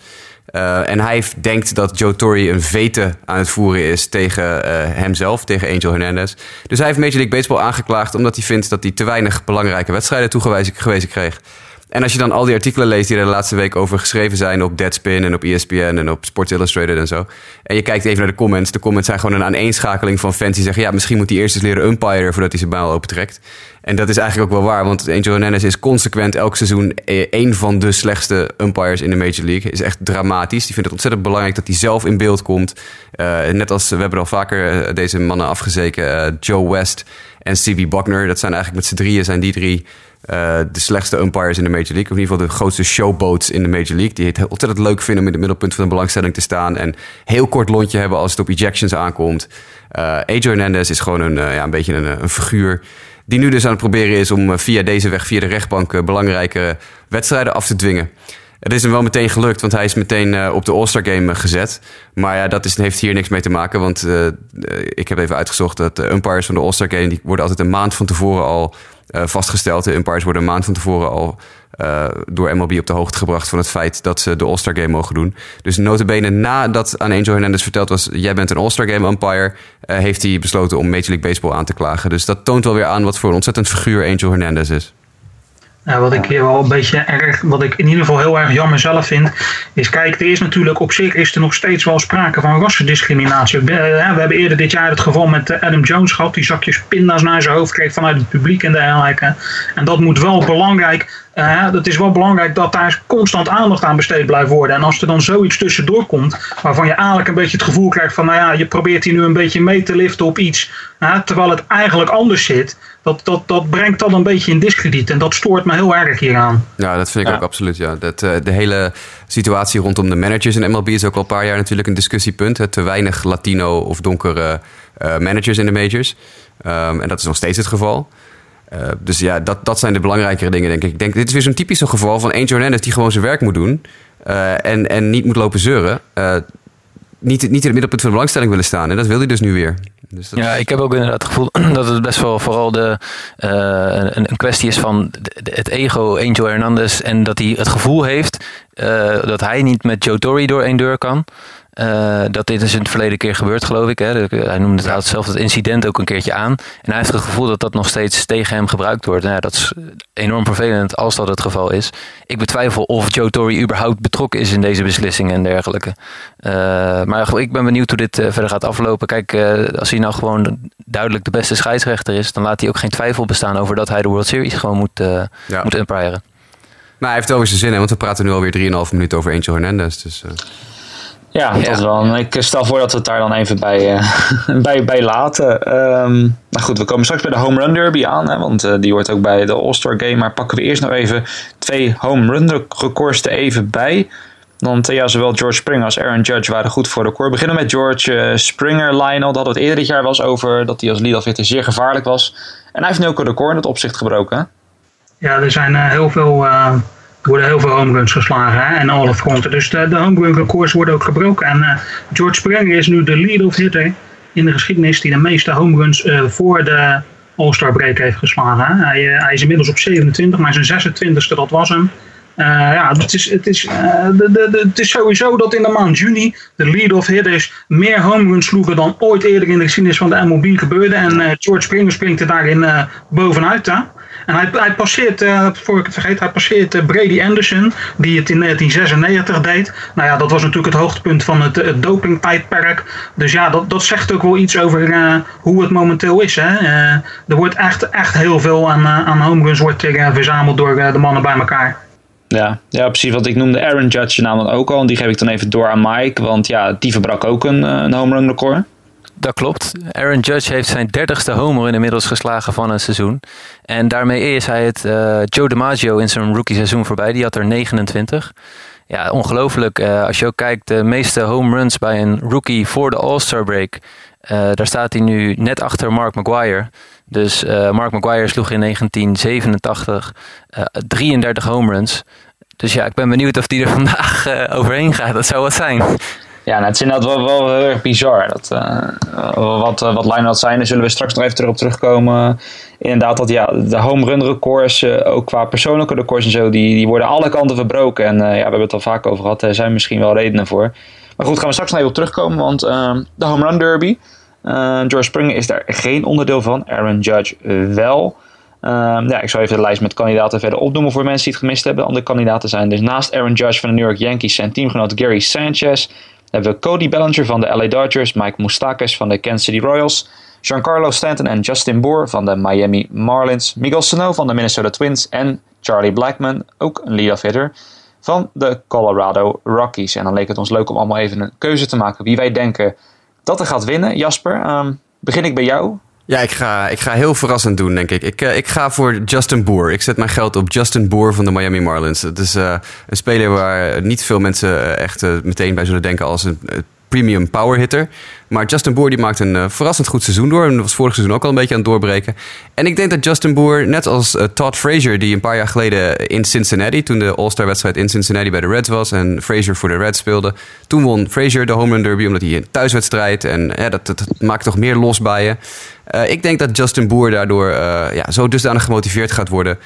Uh, en hij denkt dat Joe Torre een vete aan het voeren is tegen uh, hemzelf, tegen Angel Hernandez. Dus hij heeft Major League Baseball aangeklaagd omdat hij vindt dat hij te weinig belangrijke wedstrijden toegewezen kreeg. En als je dan al die artikelen leest die er de laatste week over geschreven zijn op Deadspin en op ESPN en op Sports Illustrated en zo. En je kijkt even naar de comments. De comments zijn gewoon een aaneenschakeling van fans die zeggen: ja, misschien moet hij eerst eens leren umpire voordat hij zijn baan opentrekt. En dat is eigenlijk ook wel waar, want Angel Hernandez is consequent elk seizoen een van de slechtste umpires in de Major League. Is echt dramatisch. Die vindt het ontzettend belangrijk dat hij zelf in beeld komt. Uh, net als we hebben al vaker deze mannen afgezeken: uh, Joe West en C.B. Buckner. Dat zijn eigenlijk met z'n drieën zijn die drie uh, de slechtste umpires in de Major League. Of in ieder geval de grootste showboats in de Major League. Die het ontzettend leuk vinden om in het middelpunt van de belangstelling te staan. En heel kort lontje hebben als het op ejections aankomt. Uh, Hernandez is gewoon een, uh, ja, een beetje een, een, figuur. Die nu dus aan het proberen is om via deze weg, via de rechtbank, belangrijke wedstrijden af te dwingen. Het is hem wel meteen gelukt, want hij is meteen op de All-Star Game gezet. Maar ja, dat is, heeft hier niks mee te maken. Want ik heb even uitgezocht dat de umpires van de All-Star Game... die worden altijd een maand van tevoren al vastgesteld. De umpires worden een maand van tevoren al door MLB op de hoogte gebracht... van het feit dat ze de All-Star Game mogen doen. Dus notabene nadat aan Angel Hernandez verteld was... jij bent een All-Star Game umpire... heeft hij besloten om Major League Baseball aan te klagen. Dus dat toont wel weer aan wat voor een ontzettend figuur Angel Hernandez is. Nou, wat ik hier wel een beetje erg, wat ik in ieder geval heel erg jammer zelf vind, is kijk, er is natuurlijk op zich is er nog steeds wel sprake van rassendiscriminatie. We, we hebben eerder dit jaar het geval met Adam Jones gehad, die zakjes pinda's naar zijn hoofd kreeg vanuit het publiek en dergelijke. En dat moet wel belangrijk uh, het is wel belangrijk dat daar constant aandacht aan besteed blijft worden. En als er dan zoiets tussendoor komt, waarvan je eigenlijk een beetje het gevoel krijgt van, nou ja, je probeert hier nu een beetje mee te liften op iets, uh, terwijl het eigenlijk anders zit, dat, dat, dat brengt dan een beetje in discrediet. En dat stoort me heel erg hieraan. Ja, dat vind ik ja. ook absoluut. Ja. Dat, uh, de hele situatie rondom de managers in MLB is ook al een paar jaar natuurlijk een discussiepunt. Hè. Te weinig Latino of donkere managers in de majors. Um, en dat is nog steeds het geval. Uh, dus ja, dat, dat zijn de belangrijkere dingen, denk ik. Ik denk, dit is weer zo'n typisch geval van Angel Hernandez die gewoon zijn werk moet doen. En, en niet moet lopen zeuren. Niet, niet in het middelpunt van de belangstelling willen staan. En dat wil hij dus nu weer. Dus ja, ik heb ook inderdaad het gevoel dat het best wel vooral de, een, een, kwestie is van het ego Angel Hernandez. En dat hij het gevoel heeft dat hij niet met Joe Torre door één deur kan. Uh, dat dit is in het verleden keer gebeurd, geloof ik. Hè. Hij noemde het zelf het incident ook een keertje aan. En hij heeft het gevoel dat dat nog steeds tegen hem gebruikt wordt. Nou, ja, dat is enorm vervelend als dat het geval is. Ik betwijfel of Joe Torre überhaupt betrokken is in deze beslissingen en dergelijke. Uh, maar ik ben benieuwd hoe dit uh, verder gaat aflopen. Kijk, als hij nou gewoon duidelijk de beste scheidsrechter is, dan laat hij ook geen twijfel bestaan over dat hij de World Series gewoon moet, ja. moet. Maar hij heeft wel weer zijn zin, hè, want we praten nu alweer 3,5 minuten over Angel Hernandez. Dus, ja, ja, dat wel. Ik stel voor dat we het daar dan even bij, uh, bij, bij laten. Um, nou goed, we komen straks bij de Home Run Derby aan, hè, want uh, die hoort ook bij de All-Star Game. Maar pakken we eerst nog even twee Home Run records er even bij. Want uh, ja, zowel George Springer als Aaron Judge waren goed voor de record. We beginnen met George Springer, Lionel. Daar hadden we het eerder dit jaar wel eens over, dat hij als lead-off hitter zeer gevaarlijk was. En hij heeft nu ook een record in dat opzicht gebroken. Hè? Ja, er zijn heel veel er worden heel veel homeruns geslagen hè, en alle fronten. Dus de, de homerun records worden ook gebroken. En uh, George Springer is nu de lead-off hitter in de geschiedenis die de meeste homeruns uh, voor de All-Star break heeft geslagen. Hij, uh, hij, is inmiddels op 27, maar zijn 26e dat was hem. ja, het is, het, is, de, de, het is sowieso dat in de maand juni de lead-off hitters meer homeruns sloegen dan ooit eerder in de geschiedenis van de MLB gebeurde. En George Springer springt er daarin bovenuit. Hè? En hij, hij passeert, uh, voor ik het vergeet, hij passeert uh, Brady Anderson, die het in 1996 deed. Nou ja, dat was natuurlijk het hoogtepunt van het, het dopingtijdperk. Dus ja, dat, dat zegt ook wel iets over uh, hoe het momenteel is. Hè? er wordt echt, echt heel veel aan, aan homeruns wordt er, verzameld door de mannen bij elkaar. Ja, ja, precies. Want ik noemde Aaron Judge namelijk ook al. En die geef ik dan even door aan Mike. Want ja, die verbrak ook een, eh, een home run record. Dat klopt. Aaron Judge heeft zijn dertigste home run inmiddels geslagen van een seizoen. En daarmee is hij het uh, Joe DiMaggio in zijn rookie seizoen voorbij. Die had er 29. Ja, ongelooflijk. Uh, als je ook kijkt, de meeste home runs bij een rookie voor de All-Star break. Uh, daar staat hij nu net achter Mark Maguire. Dus Mark Maguire sloeg in 1987 33 home runs. Dus ja, ik ben benieuwd of die er vandaag overheen gaat. Dat zou wat zijn. Ja, nou, het is inderdaad wel, heel erg bizar. Dat, uh, wat, wat line zijn, daar zullen we straks nog even terug op terugkomen. Inderdaad, dat ja, de home run records, uh, ook qua persoonlijke records en zo, die, die worden alle kanten verbroken. En ja, we hebben het al vaak over gehad, er zijn misschien wel redenen voor. Maar goed, gaan we straks nog even op terugkomen, want de home run derby. George Springer is daar geen onderdeel van, Aaron Judge wel. ja, ik zal even de lijst met kandidaten verder opnoemen voor mensen die het gemist hebben. Andere kandidaten zijn dus naast Aaron Judge van de New York Yankees zijn teamgenoot Gary Sanchez hebben we Cody Bellinger van de LA Dodgers, Mike Moustakas van de Kansas City Royals, Giancarlo Stanton en Justin Bour van de Miami Marlins, Miguel Sano van de Minnesota Twins en Charlie Blackman, ook een lead-off hitter, van de Colorado Rockies. En dan leek het ons leuk om allemaal even een keuze te maken wie wij denken dat er gaat winnen. Jasper, um, begin ik bij jou. Ja, ik ga, ik ga heel verrassend doen, denk ik. Ik, uh, ik ga voor Justin Boer. Ik zet mijn geld op Justin Boer van de Miami Marlins. Het is uh, een speler waar niet veel mensen echt uh, meteen bij zullen denken als een premium power hitter. Maar Justin Boer die maakt een uh, verrassend goed seizoen door. En was vorig seizoen ook al een beetje aan het doorbreken. En ik denk dat Justin Boer, net als uh, Todd Frazier, die een paar jaar geleden in Cincinnati, toen de All-Star wedstrijd in Cincinnati bij de Reds was en Frazier voor de Reds speelde. Toen won Frazier de home run derby omdat hij een thuiswedstrijd en dat, dat, maakt toch meer los bij je. Uh, ik denk dat Justin Boer daardoor ja, zo dusdanig gemotiveerd gaat worden.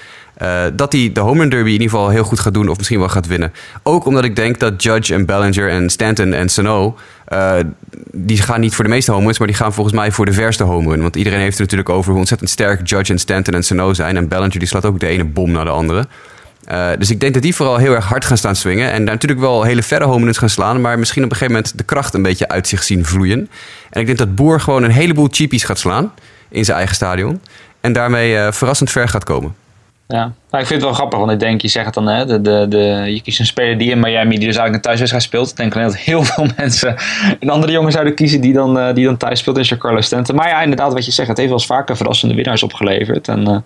Uh, dat hij de home derby in ieder geval heel goed gaat doen of misschien wel gaat winnen. Ook omdat ik denk dat Judge en Bellinger en Stanton en Sano... Uh, die gaan niet voor de meeste home runs, maar die gaan volgens mij voor de verste home run. Want iedereen heeft het natuurlijk over hoe ontzettend sterk Judge en Stanton en Sano zijn. En Bellinger die slaat ook de ene bom naar de andere. Uh, dus ik denk dat die vooral heel erg hard gaan staan swingen. En daar natuurlijk wel hele verre home runs gaan slaan. Maar misschien op een gegeven moment de kracht een beetje uit zich zien vloeien. En ik denk dat Boer gewoon een heleboel cheapies gaat slaan in zijn eigen stadion. En daarmee verrassend ver gaat komen. Ja, nou, ik vind het wel grappig, want ik denk, je zegt het dan, hè, de, de, de, je kiest een speler die in Miami, die dus eigenlijk een thuiswedstrijd speelt. Ik denk alleen dat heel veel mensen een andere jongen zouden kiezen die dan, uh, die dan thuis speelt in Giancarlo Stanton. Maar ja, inderdaad, wat je zegt, het heeft wel eens vaker verrassende winnaars opgeleverd. En uh,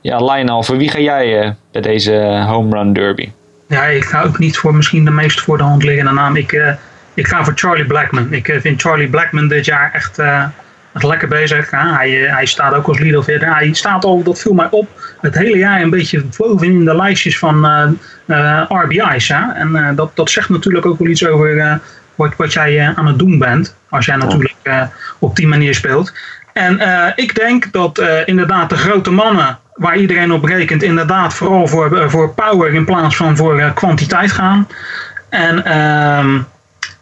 ja, Lionel, voor wie ga jij uh, bij deze home run derby? Ja, ik ga ook niet voor misschien de meest voor de hand liggende naam. Ik, ik ga voor Charlie Blackman. Ik vind Charlie Blackman dit jaar echt lekker bezig. Ja, hij, eh, hij staat ook als leader verder. Hij staat al, dat viel mij op, het hele jaar een beetje boven in de lijstjes van uh, uh, RBI's. Ja? En dat, dat zegt natuurlijk ook wel iets over wat, wat jij aan het doen bent. Als jij natuurlijk op die manier speelt. En ik denk dat inderdaad de grote mannen waar iedereen op rekent, inderdaad vooral voor, voor power in plaats van voor kwantiteit gaan. En ehm,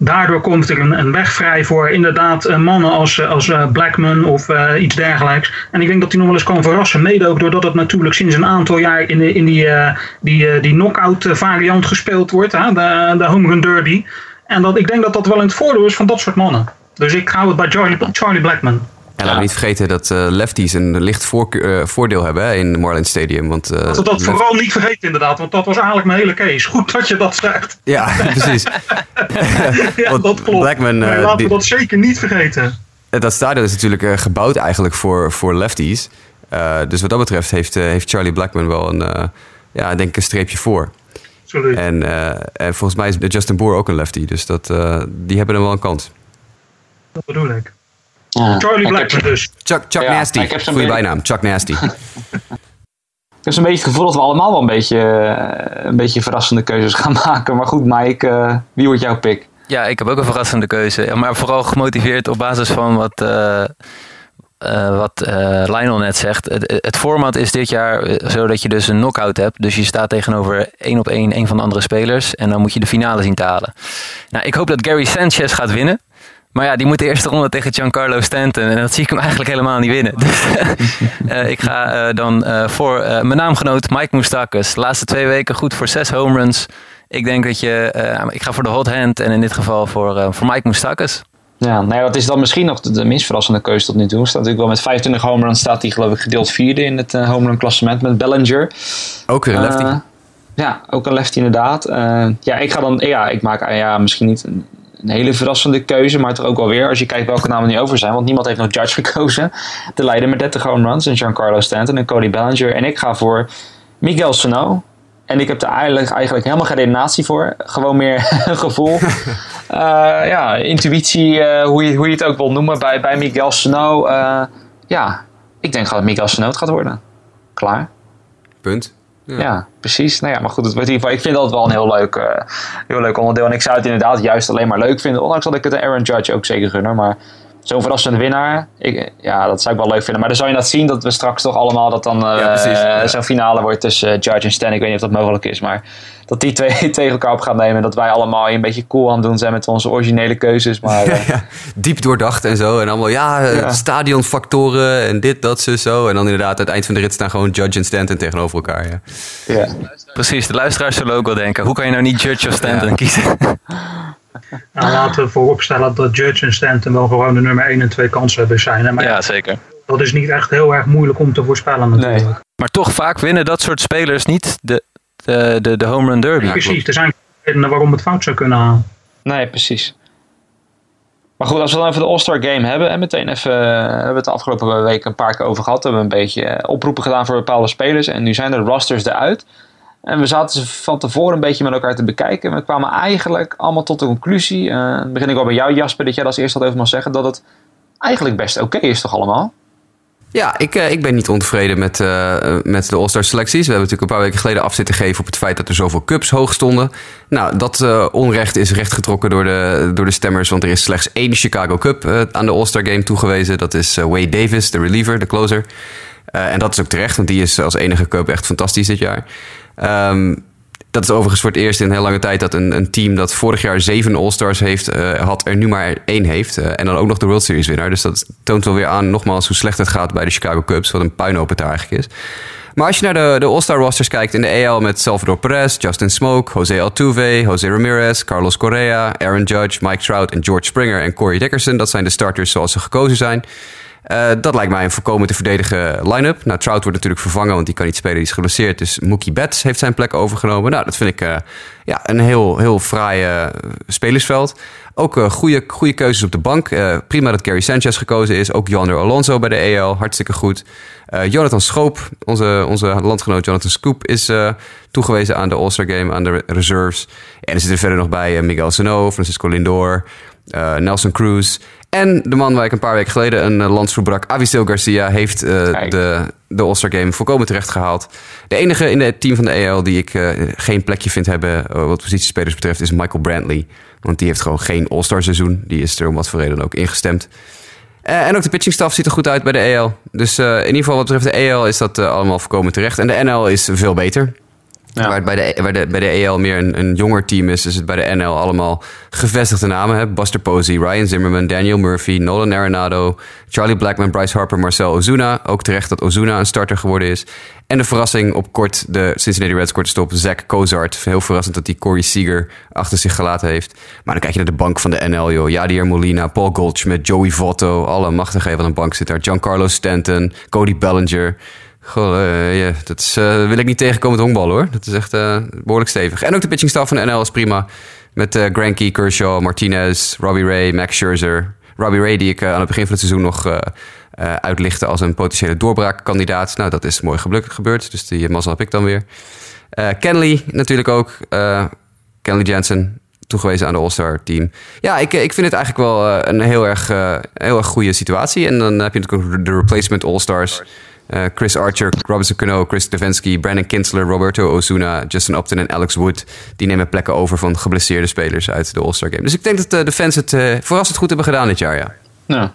daardoor komt er een, een weg vrij voor inderdaad uh, mannen als, uh, als uh, Blackman of iets dergelijks. En ik denk dat hij nog wel eens kan verrassen. Mede ook doordat het natuurlijk sinds een aantal jaar in, in die, die, die knockout variant gespeeld wordt. Hè? De, de home run derby. En dat, ik denk dat dat wel in het voordeel is van dat soort mannen. Dus ik hou het bij Charlie Blackman. Ja, laten we niet vergeten dat uh, lefties een licht voor, uh, voordeel hebben hè, in Marlins Stadium. Want, uh, dat we dat vooral niet vergeten inderdaad, want dat was eigenlijk mijn hele case. Goed dat je dat zegt. Ja, precies. ja, dat klopt. Blackman, nee, laten die, we dat zeker niet vergeten. Dat stadion is natuurlijk gebouwd eigenlijk voor, voor lefties. dus wat dat betreft heeft, heeft Charlie Blackman wel een, ja, denk ik een streepje voor. Absoluut. En, en volgens mij is Justin Boer ook een lefty, dus dat, die hebben er wel een kans. Dat bedoel ik. Charlie Blackman dus. Chuck, Chuck ja, Nasty. Goeie bijnaam, Chuck Nasty. Ik heb zo'n beetje het gevoel dat we allemaal wel een beetje, een beetje verrassende keuzes gaan maken. Maar goed, Mike, uh, wie wordt jouw pick? Ja, ik heb ook een verrassende keuze. Maar vooral gemotiveerd op basis van wat, uh, uh, wat Lionel net zegt. Het, het, format is dit jaar zo dat je dus een knockout hebt. Dus je staat tegenover één op één een van de andere spelers. En dan moet je de finale zien te halen. Nou, ik hoop dat Gary Sanchez gaat winnen. Maar ja, die moet de eerste ronde tegen Giancarlo Stanton. En dat zie ik hem eigenlijk helemaal niet winnen. Dus uh, ik ga uh, dan uh, voor mijn naamgenoot Mike Moustakas. De laatste twee weken goed voor zes home runs. Ik denk dat je... ik ga voor de hot hand. En in dit geval voor, voor Mike Moustakas. Ja, nou ja, dat is dan misschien nog de, de minst verrassende keuze tot nu toe. Staat natuurlijk wel met 25 home runs staat hij geloof ik gedeeld vierde in het home run klassement met Bellinger. Ook weer een lefty. Ja, ook een lefty inderdaad. Eh, ja, ik ga dan, ja, ik maak eh, ja, misschien niet een, een hele verrassende keuze, maar toch ook wel weer als je kijkt welke namen nu over zijn. Want niemand heeft nog Judge gekozen. De leider met 30 home runs en Giancarlo Stanton en Cody Bellinger. En ik ga voor Miguel Sano. En ik heb er eigenlijk, eigenlijk helemaal geen redenatie voor. Gewoon meer gevoel. Eh, ja, intuïtie, eh, hoe, je, hoe je het ook wil noemen bij, bij Miguel Sano. Eh, ja, ik denk dat Miguel Sano het gaat worden. Klaar. Punt. Ja. precies. Nou ja, maar goed, het in ieder geval, ik vind dat wel een heel leuk, eh, heel leuk onderdeel. En ik zou het inderdaad juist alleen maar leuk vinden. Ondanks dat ik het de Aaron Judge ook zeker gunner. Maar zo'n verrassende winnaar, ik, ja, dat zou ik wel leuk vinden. Maar dan zou je dat zien dat we straks toch allemaal dat dan eh, Ja, precies, ja. zo'n finale wordt tussen eh, Judge en Stan. Ik weet niet of dat mogelijk is, maar dat die twee tegen elkaar op gaan nemen. En dat wij allemaal een beetje cool aan het doen zijn met onze originele keuzes. Maar eh, Ja, diep doordacht en zo. En allemaal, ja, Ja. stadionfactoren en dit, dat, zo, zo. En dan inderdaad, aan het eind van de rit staan gewoon Judge en Stanton tegenover elkaar. Ja. ja. Precies, de luisteraars zullen ook wel denken. Hoe kan je nou niet Judge of Stanton Ja. kiezen? Nou, laten we vooropstellen dat Judge en Stanton wel gewoon de nummer 1 en 2 kanshebbers zijn. Hè? Maar ja, zeker. dat is niet echt heel erg moeilijk om te voorspellen natuurlijk. Nee. Maar toch vaak winnen dat soort spelers niet de, de, de, de home run derby. Precies, er zijn redenen waarom het fout zou kunnen gaan. Nee, precies. Maar goed, als we dan even de All-Star Game hebben. En meteen even, eh, we hebben het de afgelopen week een paar keer over gehad. We hebben een beetje eh, oproepen gedaan voor bepaalde spelers. En nu zijn de rosters eruit. En we zaten ze van tevoren een beetje met elkaar te bekijken. En we kwamen eigenlijk allemaal tot de conclusie. dan begin ik wel bij jou Jasper, dat jij als eerste had over mag zeggen. Dat het eigenlijk best oké is toch allemaal? Ja, ik, eh, ik ben niet ontevreden met, eh, met de All-Star selecties. We hebben natuurlijk een paar weken geleden af zitten geven op het feit dat er zoveel cups hoog stonden. Nou, dat onrecht is rechtgetrokken door de, door de stemmers, want er is slechts één Chicago Cup aan de All-Star Game toegewezen. Dat is Wade Davis, de reliever, de closer. En dat is ook terecht, want die is als enige cup echt fantastisch dit jaar. Ehm, dat is overigens voor het eerst in heel lange tijd dat een, een team dat vorig jaar zeven All-Stars heeft, eh, had, er nu maar één heeft. Eh, en dan ook nog de World Series winnaar. Dus dat toont wel weer aan, nogmaals, hoe slecht het gaat bij de Chicago Cubs. Wat een puinhoop het eigenlijk is. Maar als je naar de, de All-Star rosters kijkt in de AL met Salvador Perez, Justin Smoke, Jose Altuve, Jose Ramirez, Carlos Correa, Aaron Judge, Mike Trout en George Springer en Corey Dickerson. Dat zijn de starters zoals ze gekozen zijn. Eh, dat lijkt mij een voorkomen te verdedigen line-up. Nou, Trout wordt natuurlijk vervangen, want die kan niet spelen, die is geblesseerd. Dus Mookie Betts heeft zijn plek overgenomen. Nou, dat vind ik eh, ja, een heel, heel fraai eh, spelersveld. Ook goede, goede keuzes op de bank. Prima dat Gary Sanchez gekozen is. Ook Yonder Alonso bij de EL, hartstikke goed. Jonathan Schoop, onze, onze landgenoot Jonathan Scoop, is toegewezen aan de All-Star Game, aan de reserves. En er zitten verder nog bij Miguel Sano, Francisco Lindor, eh, Nelson Cruz. En de man waar ik een paar weken geleden een uh, lans verbrak, Avisel Garcia, heeft uh, Kijk. de, de All-Star Game volkomen terecht gehaald. De enige in het team van de EL die ik geen plekje vind hebben wat positiespelers betreft is Michael Brantley. Want die heeft gewoon geen All-Star seizoen. Die is er om wat voor reden ook ingestemd. En ook de pitchingstaf ziet er goed uit bij de EL. Dus in ieder geval wat betreft de EL is dat allemaal voorkomen terecht. En de NL is veel beter. Ja. Waar het bij de, waar de, bij de EL meer een, een jonger team is, is het bij de NL allemaal gevestigde namen. Hè? Buster Posey, Ryan Zimmerman, Daniel Murphy, Nolan Arenado, Charlie Blackman, Bryce Harper, Marcel Ozuna. Ook terecht dat Ozuna een starter geworden is. En de verrassing op kort, de Cincinnati Reds korte stop, Zach Cozart. Heel verrassend dat hij Corey Seager achter zich gelaten heeft. Maar dan kijk je naar de bank van de NL, joh. Yadier Molina, Paul Goldschmidt, Joey Votto. Alle machtige van een bank zit daar. Giancarlo Stanton, Cody Bellinger. Goh, yeah, dat uh, wil ik niet tegenkomen met honkbal hoor. Dat is echt uh, behoorlijk stevig. En ook de pitchingstaf van de NL is prima. Met uh, Granky, Kershaw, Martinez, Robbie Ray, Max Scherzer. Robbie Ray, die ik aan het begin van het seizoen nog uitlichtte als een potentiële doorbraakkandidaat. Nou, dat is mooi gebeurd. Dus die mazzel heb ik dan weer. Kenley natuurlijk ook. Kenley Jansen, toegewezen aan de All-Star team. Ja, ik, ik vind het eigenlijk wel een heel erg, heel erg goede situatie. En dan heb je natuurlijk ook de replacement All-Stars. Uh, Chris Archer, Robinson Cano, Chris Stefanski, Brandon Kinsler, Roberto Ozuna, Justin Upton en Alex Wood. Die nemen plekken over van geblesseerde spelers uit de All-Star Game. Dus ik denk dat uh, de fans het uh, verrassend goed hebben gedaan dit jaar, ja. Nou,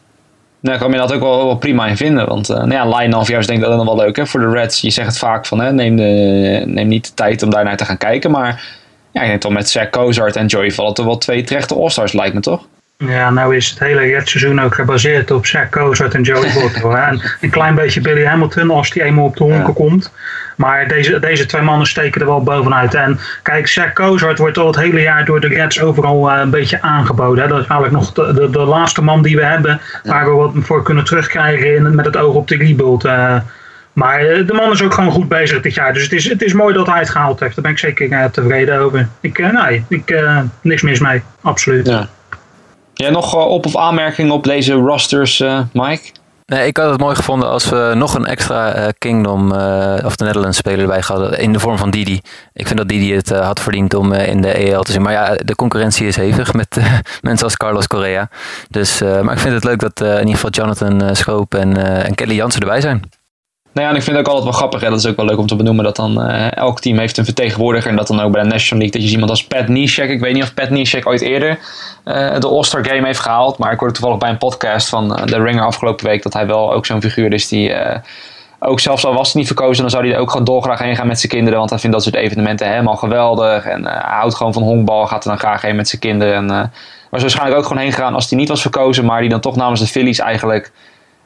ik kan me dat ook wel, prima in vinden. Want nou ja, line-off juist denk ik dat nog wel leuk. Hè? Voor de Reds, je zegt het vaak van hè, neem, de, neem niet de tijd om daarnaar te gaan kijken. Maar ja, ik denk toch met Zach Cozart en Joey vallen er wel twee terechte All-Stars, lijkt me toch? Ja, nou is het hele retseizoen ook gebaseerd op Zach Cozart en Joey Votto. en een klein beetje Billy Hamilton als die eenmaal op de honken ja. komt. Maar deze, deze twee mannen steken er wel bovenuit. En kijk, Zach Cozart wordt al het hele jaar door de Reds overal uh, een beetje aangeboden. Hè. Dat is eigenlijk nog de, de, de, laatste man die we hebben waar we wat voor kunnen terugkrijgen in, met het oog op de rebuild. Uh, Maar eh, de man is ook gewoon goed bezig dit jaar. Dus het is, het is mooi dat hij het gehaald heeft. Daar ben ik zeker eh, tevreden over. Ik, eh, nee, ik, eh, niks mis mee. Absoluut. Ja. Jij nog eh, op- of aanmerkingen op deze rosters, eh, Mike? Nee, ik had het mooi gevonden als we nog een extra eh, Kingdom of de Netherlands speler erbij hadden. In de vorm van Didi. Ik vind dat Didi het had verdiend om in de EL te zien. Maar ja, de concurrentie is hevig met mensen als Carlos Correa. Dus, maar ik vind het leuk dat in ieder geval Jonathan Schoop en, en Kelly Jansen erbij zijn. Nou ja, en ik vind het ook altijd wel grappig. Hè? Dat is ook wel leuk om te benoemen. Dat dan eh, elk team heeft een vertegenwoordiger. En dat dan ook bij de National League. Dat je iemand als Pat Neshek. Ik weet niet of Pat Neshek ooit eerder eh, de All-Star Game heeft gehaald. Maar ik hoorde toevallig bij een podcast van eh, The Ringer afgelopen week. Dat hij wel ook zo'n figuur is die... ook zelfs al was hij niet verkozen, dan zou hij er ook gewoon dolgraag heen gaan met zijn kinderen. Want hij vindt dat soort evenementen helemaal geweldig. En hij houdt gewoon van honkbal, gaat er dan graag heen met zijn kinderen. En, was waarschijnlijk ook gewoon heen gegaan als hij niet was verkozen. Maar die dan toch namens de Phillies eigenlijk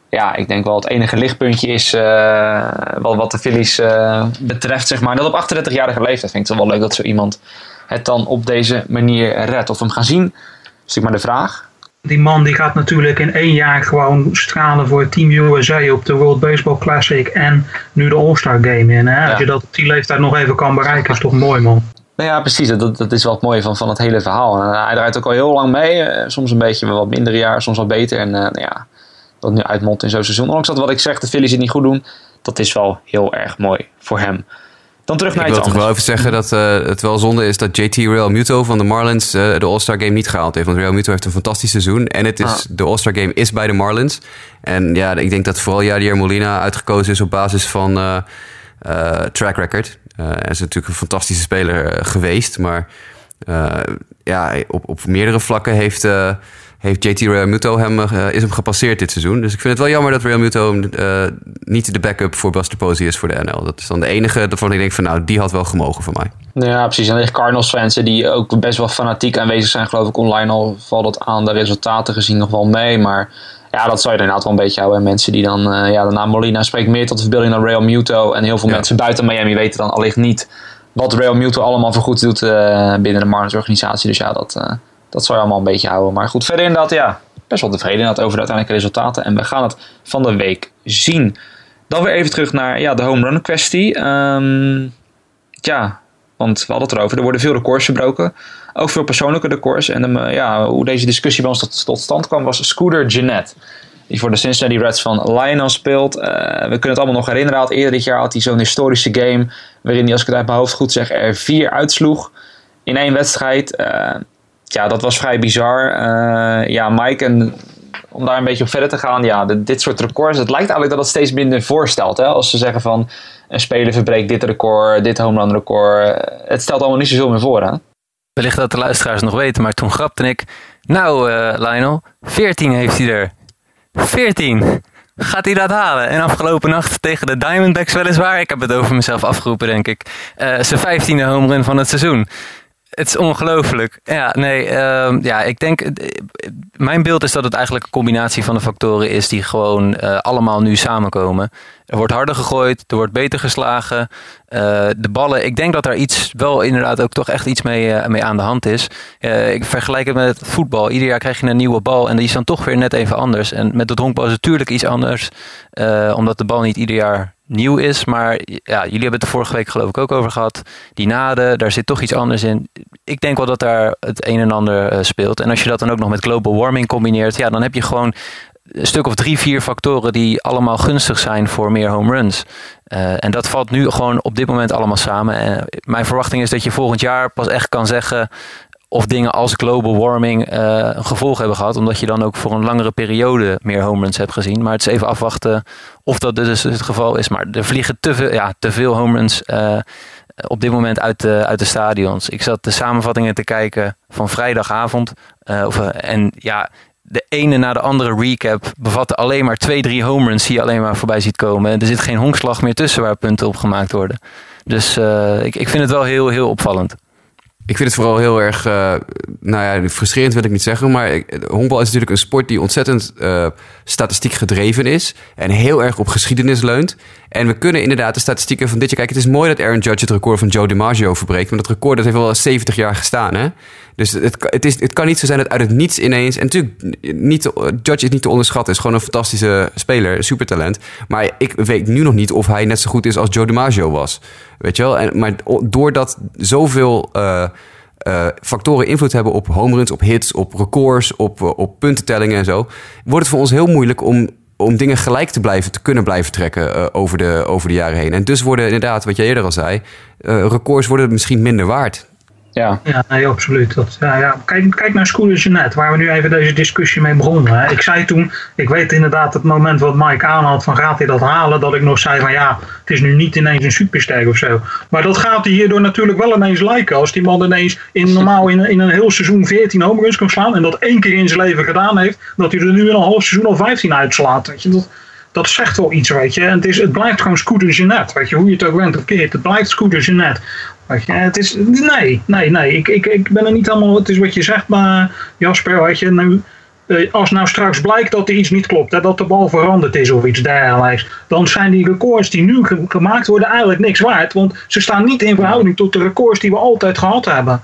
ja, ik denk wel het enige lichtpuntje is eh, wat, wat de Phillies eh, betreft, zeg maar. Dat op 38-jarige leeftijd vind ik het wel leuk dat zo iemand het dan op deze manier redt. Of we hem gaan zien, is natuurlijk maar de vraag. Die man die gaat natuurlijk in één jaar gewoon stralen voor Team USA op de World Baseball Classic en nu de All-Star Game in. Hè? Ja. Als je dat op die leeftijd nog even kan bereiken, is toch mooi man. Nou ja, precies. Dat, dat is wel het mooie van, van het hele verhaal. En, eh, hij draait ook al heel lang mee. soms een beetje wat minder jaar, soms wat beter. En nou ja, dat nu uitmondt in zo'n seizoen. Ondanks dat wat ik zeg, de Phillies het niet goed doen. Dat is wel heel erg mooi voor hem. Dan terug naar Ik wil toch wel even zeggen dat eh, het wel zonde is dat JT Real Muto van de Marlins eh, de All-Star Game niet gehaald heeft. Want Real Muto heeft een fantastisch seizoen. En het is, Ah. de All-Star Game is bij de Marlins. En ja, ik denk dat vooral Jadier Molina uitgekozen is op basis van eh, track record. Hij is natuurlijk een fantastische speler geweest. Maar ja, op, op meerdere vlakken heeft, heeft JT Real Muto hem, eh, is hem gepasseerd dit seizoen. Dus ik vind het wel jammer dat Real Muto eh, niet de backup voor Buster Posey is voor de NL. Dat is dan de enige waarvan ik denk van nou, die had wel gemogen voor mij. Ja, precies. En liggen Cardinals fans die ook best wel fanatiek aanwezig zijn, geloof ik. Online al valt het aan de resultaten gezien nog wel mee. Maar ja, dat zou je inderdaad wel een beetje houden. En mensen die dan, eh, ja, de naam Molina spreekt meer tot de verbeelding dan Real Muto. En heel veel Ja. mensen buiten Miami weten dan allicht niet wat Real Muto allemaal voor goed doet binnen de Marlins organisatie. Dus ja, dat, dat zou je allemaal een beetje houden. Maar goed, verder inderdaad, ja, best wel tevreden inderdaad over de uiteindelijke resultaten. En we gaan het van de week zien. Dan weer even terug naar ja, de home run kwestie. Ehm ja, want we hadden het erover. Er worden veel records verbroken. Ook veel persoonlijke records. En eh, ja, hoe deze discussie bij ons tot, stand kwam was Scooter Jeanette. Die voor de Cincinnati Reds van Lionel speelt. Eh, we kunnen het allemaal nog herinneren. Had eerder dit jaar had hij zo'n historische game. Waarin hij, als ik het uit mijn hoofd goed zeg, er vier uitsloeg. In één wedstrijd. Eh, ja, dat was vrij bizar. Eh, ja, Mike, en om daar een beetje op verder te gaan. Ja, dit soort records. Het lijkt eigenlijk dat het steeds minder voorstelt. Hè? Als ze zeggen van een speler verbreekt dit record, dit home run record. Het stelt allemaal niet zoveel meer voor. Hè? Wellicht dat de luisteraars nog weten, maar toen grapte ik. Nou, eh, Lionel, 14 heeft hij er. 14! Gaat hij dat halen? En afgelopen nacht tegen de Diamondbacks weliswaar. Ik heb het over mezelf afgeroepen, denk ik. eh zijn 15e home run van het seizoen. Het is ongelooflijk. Ja, nee, ehm, ja, ik denk. eh, Mijn beeld is dat het eigenlijk een combinatie van de factoren is die gewoon eh, allemaal nu samenkomen. Er wordt harder gegooid, er wordt beter geslagen. Eh, de ballen, ik denk dat daar iets, wel inderdaad ook toch echt iets mee, eh, mee aan de hand is. Eh, ik vergelijk het met voetbal. Ieder jaar krijg je een nieuwe bal en die is dan toch weer net even anders. En met het honkbal is het natuurlijk iets anders, omdat de bal niet ieder jaar nieuw is. Maar ja, jullie hebben het er vorige week geloof ik ook over gehad. Die naden, daar zit toch iets anders in. Ik denk wel dat daar het een en ander speelt. En als je dat dan ook nog met global warming combineert, ja, dan heb je gewoon een stuk of drie, vier factoren die allemaal gunstig zijn voor meer home runs. Eh, en dat valt nu gewoon op dit moment allemaal samen. En mijn verwachting is dat je volgend jaar pas echt kan zeggen of dingen als global warming eh, een gevolg hebben gehad. Omdat je dan ook voor een langere periode meer home runs hebt gezien. Maar het is even afwachten of dat dus het geval is. Maar er vliegen te veel, ja, te veel home runs eh, op dit moment uit de, uit de stadions. Ik zat de samenvattingen te kijken van vrijdagavond. Eh, of, eh, en ja, de ene na de andere recap bevatte alleen maar twee, drie home runs die je alleen maar voorbij ziet komen. En er zit geen honkslag meer tussen waar punten op gemaakt worden. Dus eh, ik, ik vind het wel heel, heel opvallend. Ik vind het vooral heel erg, eh, nou ja, frustrerend wil ik niet zeggen, maar honkbal is natuurlijk een sport die ontzettend eh, statistiek gedreven is en heel erg op geschiedenis leunt. En we kunnen inderdaad de statistieken van dit jaar, kijk, het is mooi dat Aaron Judge het record van Joe DiMaggio verbreekt, maar dat record dat heeft wel 70 jaar gestaan, hè. Dus het, het, is, het kan niet zo zijn dat uit het niets ineens... En natuurlijk, niet, Judge is niet te onderschatten. is gewoon een fantastische speler, supertalent. Maar ik weet nu nog niet of hij net zo goed is als Joe DiMaggio was. Weet je wel? En, maar doordat zoveel... eh, eh, factoren invloed hebben op home runs, op hits, op records, op, eh, op puntentellingen en zo, wordt het voor ons heel moeilijk om, om dingen gelijk te blijven te kunnen blijven trekken over, de, over de jaren heen. En dus worden inderdaad, wat jij eerder al zei, records worden misschien minder waard. Ja, Ja, nee, absoluut. Dat, ja, ja. Kijk, kijk naar Scooter Jeanette, waar we nu even deze discussie mee begonnen. Hè. Ik zei toen, ik weet inderdaad het moment wat Mike aanhad van gaat hij dat halen, dat ik nog zei van ja, het is nu niet ineens een superster of zo. Maar dat gaat hij hierdoor natuurlijk wel ineens lijken. Als die man ineens in, normaal in, in een heel seizoen 14 home runs kan slaan en dat één keer in zijn leven gedaan heeft, dat hij er nu in een half seizoen al 15 uitslaat. Weet je, dat, dat zegt wel iets, weet je. En het, is, het blijft gewoon Scooter Jeanette, weet je. Hoe je het ook bent of keert, het blijft Scooter Jeanette. Je, het is, nee, nee, nee. Ik, ik, ik ben er niet helemaal, het is wat je zegt, maar Jasper, weet je, nu, eh, als nou straks blijkt dat er iets niet klopt, hè, dat de bal veranderd is of iets dergelijks, dan zijn die records die nu ge- gemaakt worden eigenlijk niks waard, want ze staan niet in verhouding tot de records die we altijd gehad hebben.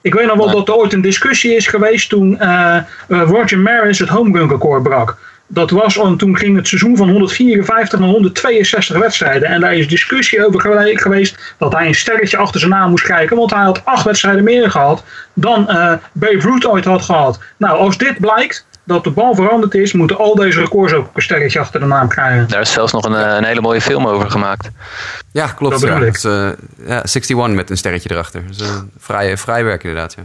Ik weet nog wel dat er ooit een discussie is geweest toen eh, eh, Roger Maris het home run record brak. Dat was, om- toen ging het seizoen van 154 naar 162 wedstrijden. En daar is discussie over gewe- geweest dat hij een sterretje achter zijn naam moest krijgen. Want hij had acht wedstrijden meer gehad dan eh Babe Ruth ooit had gehad. Nou, als dit blijkt dat de bal veranderd is, moeten al deze records ook een sterretje achter de naam krijgen. Daar is zelfs nog een, eh, een hele mooie film over gemaakt. Ja, klopt. Dat bedoel ja. ik. Dat is, eh, ja, 61 met een sterretje erachter. Dat is een vrij, vrij werk inderdaad, ja.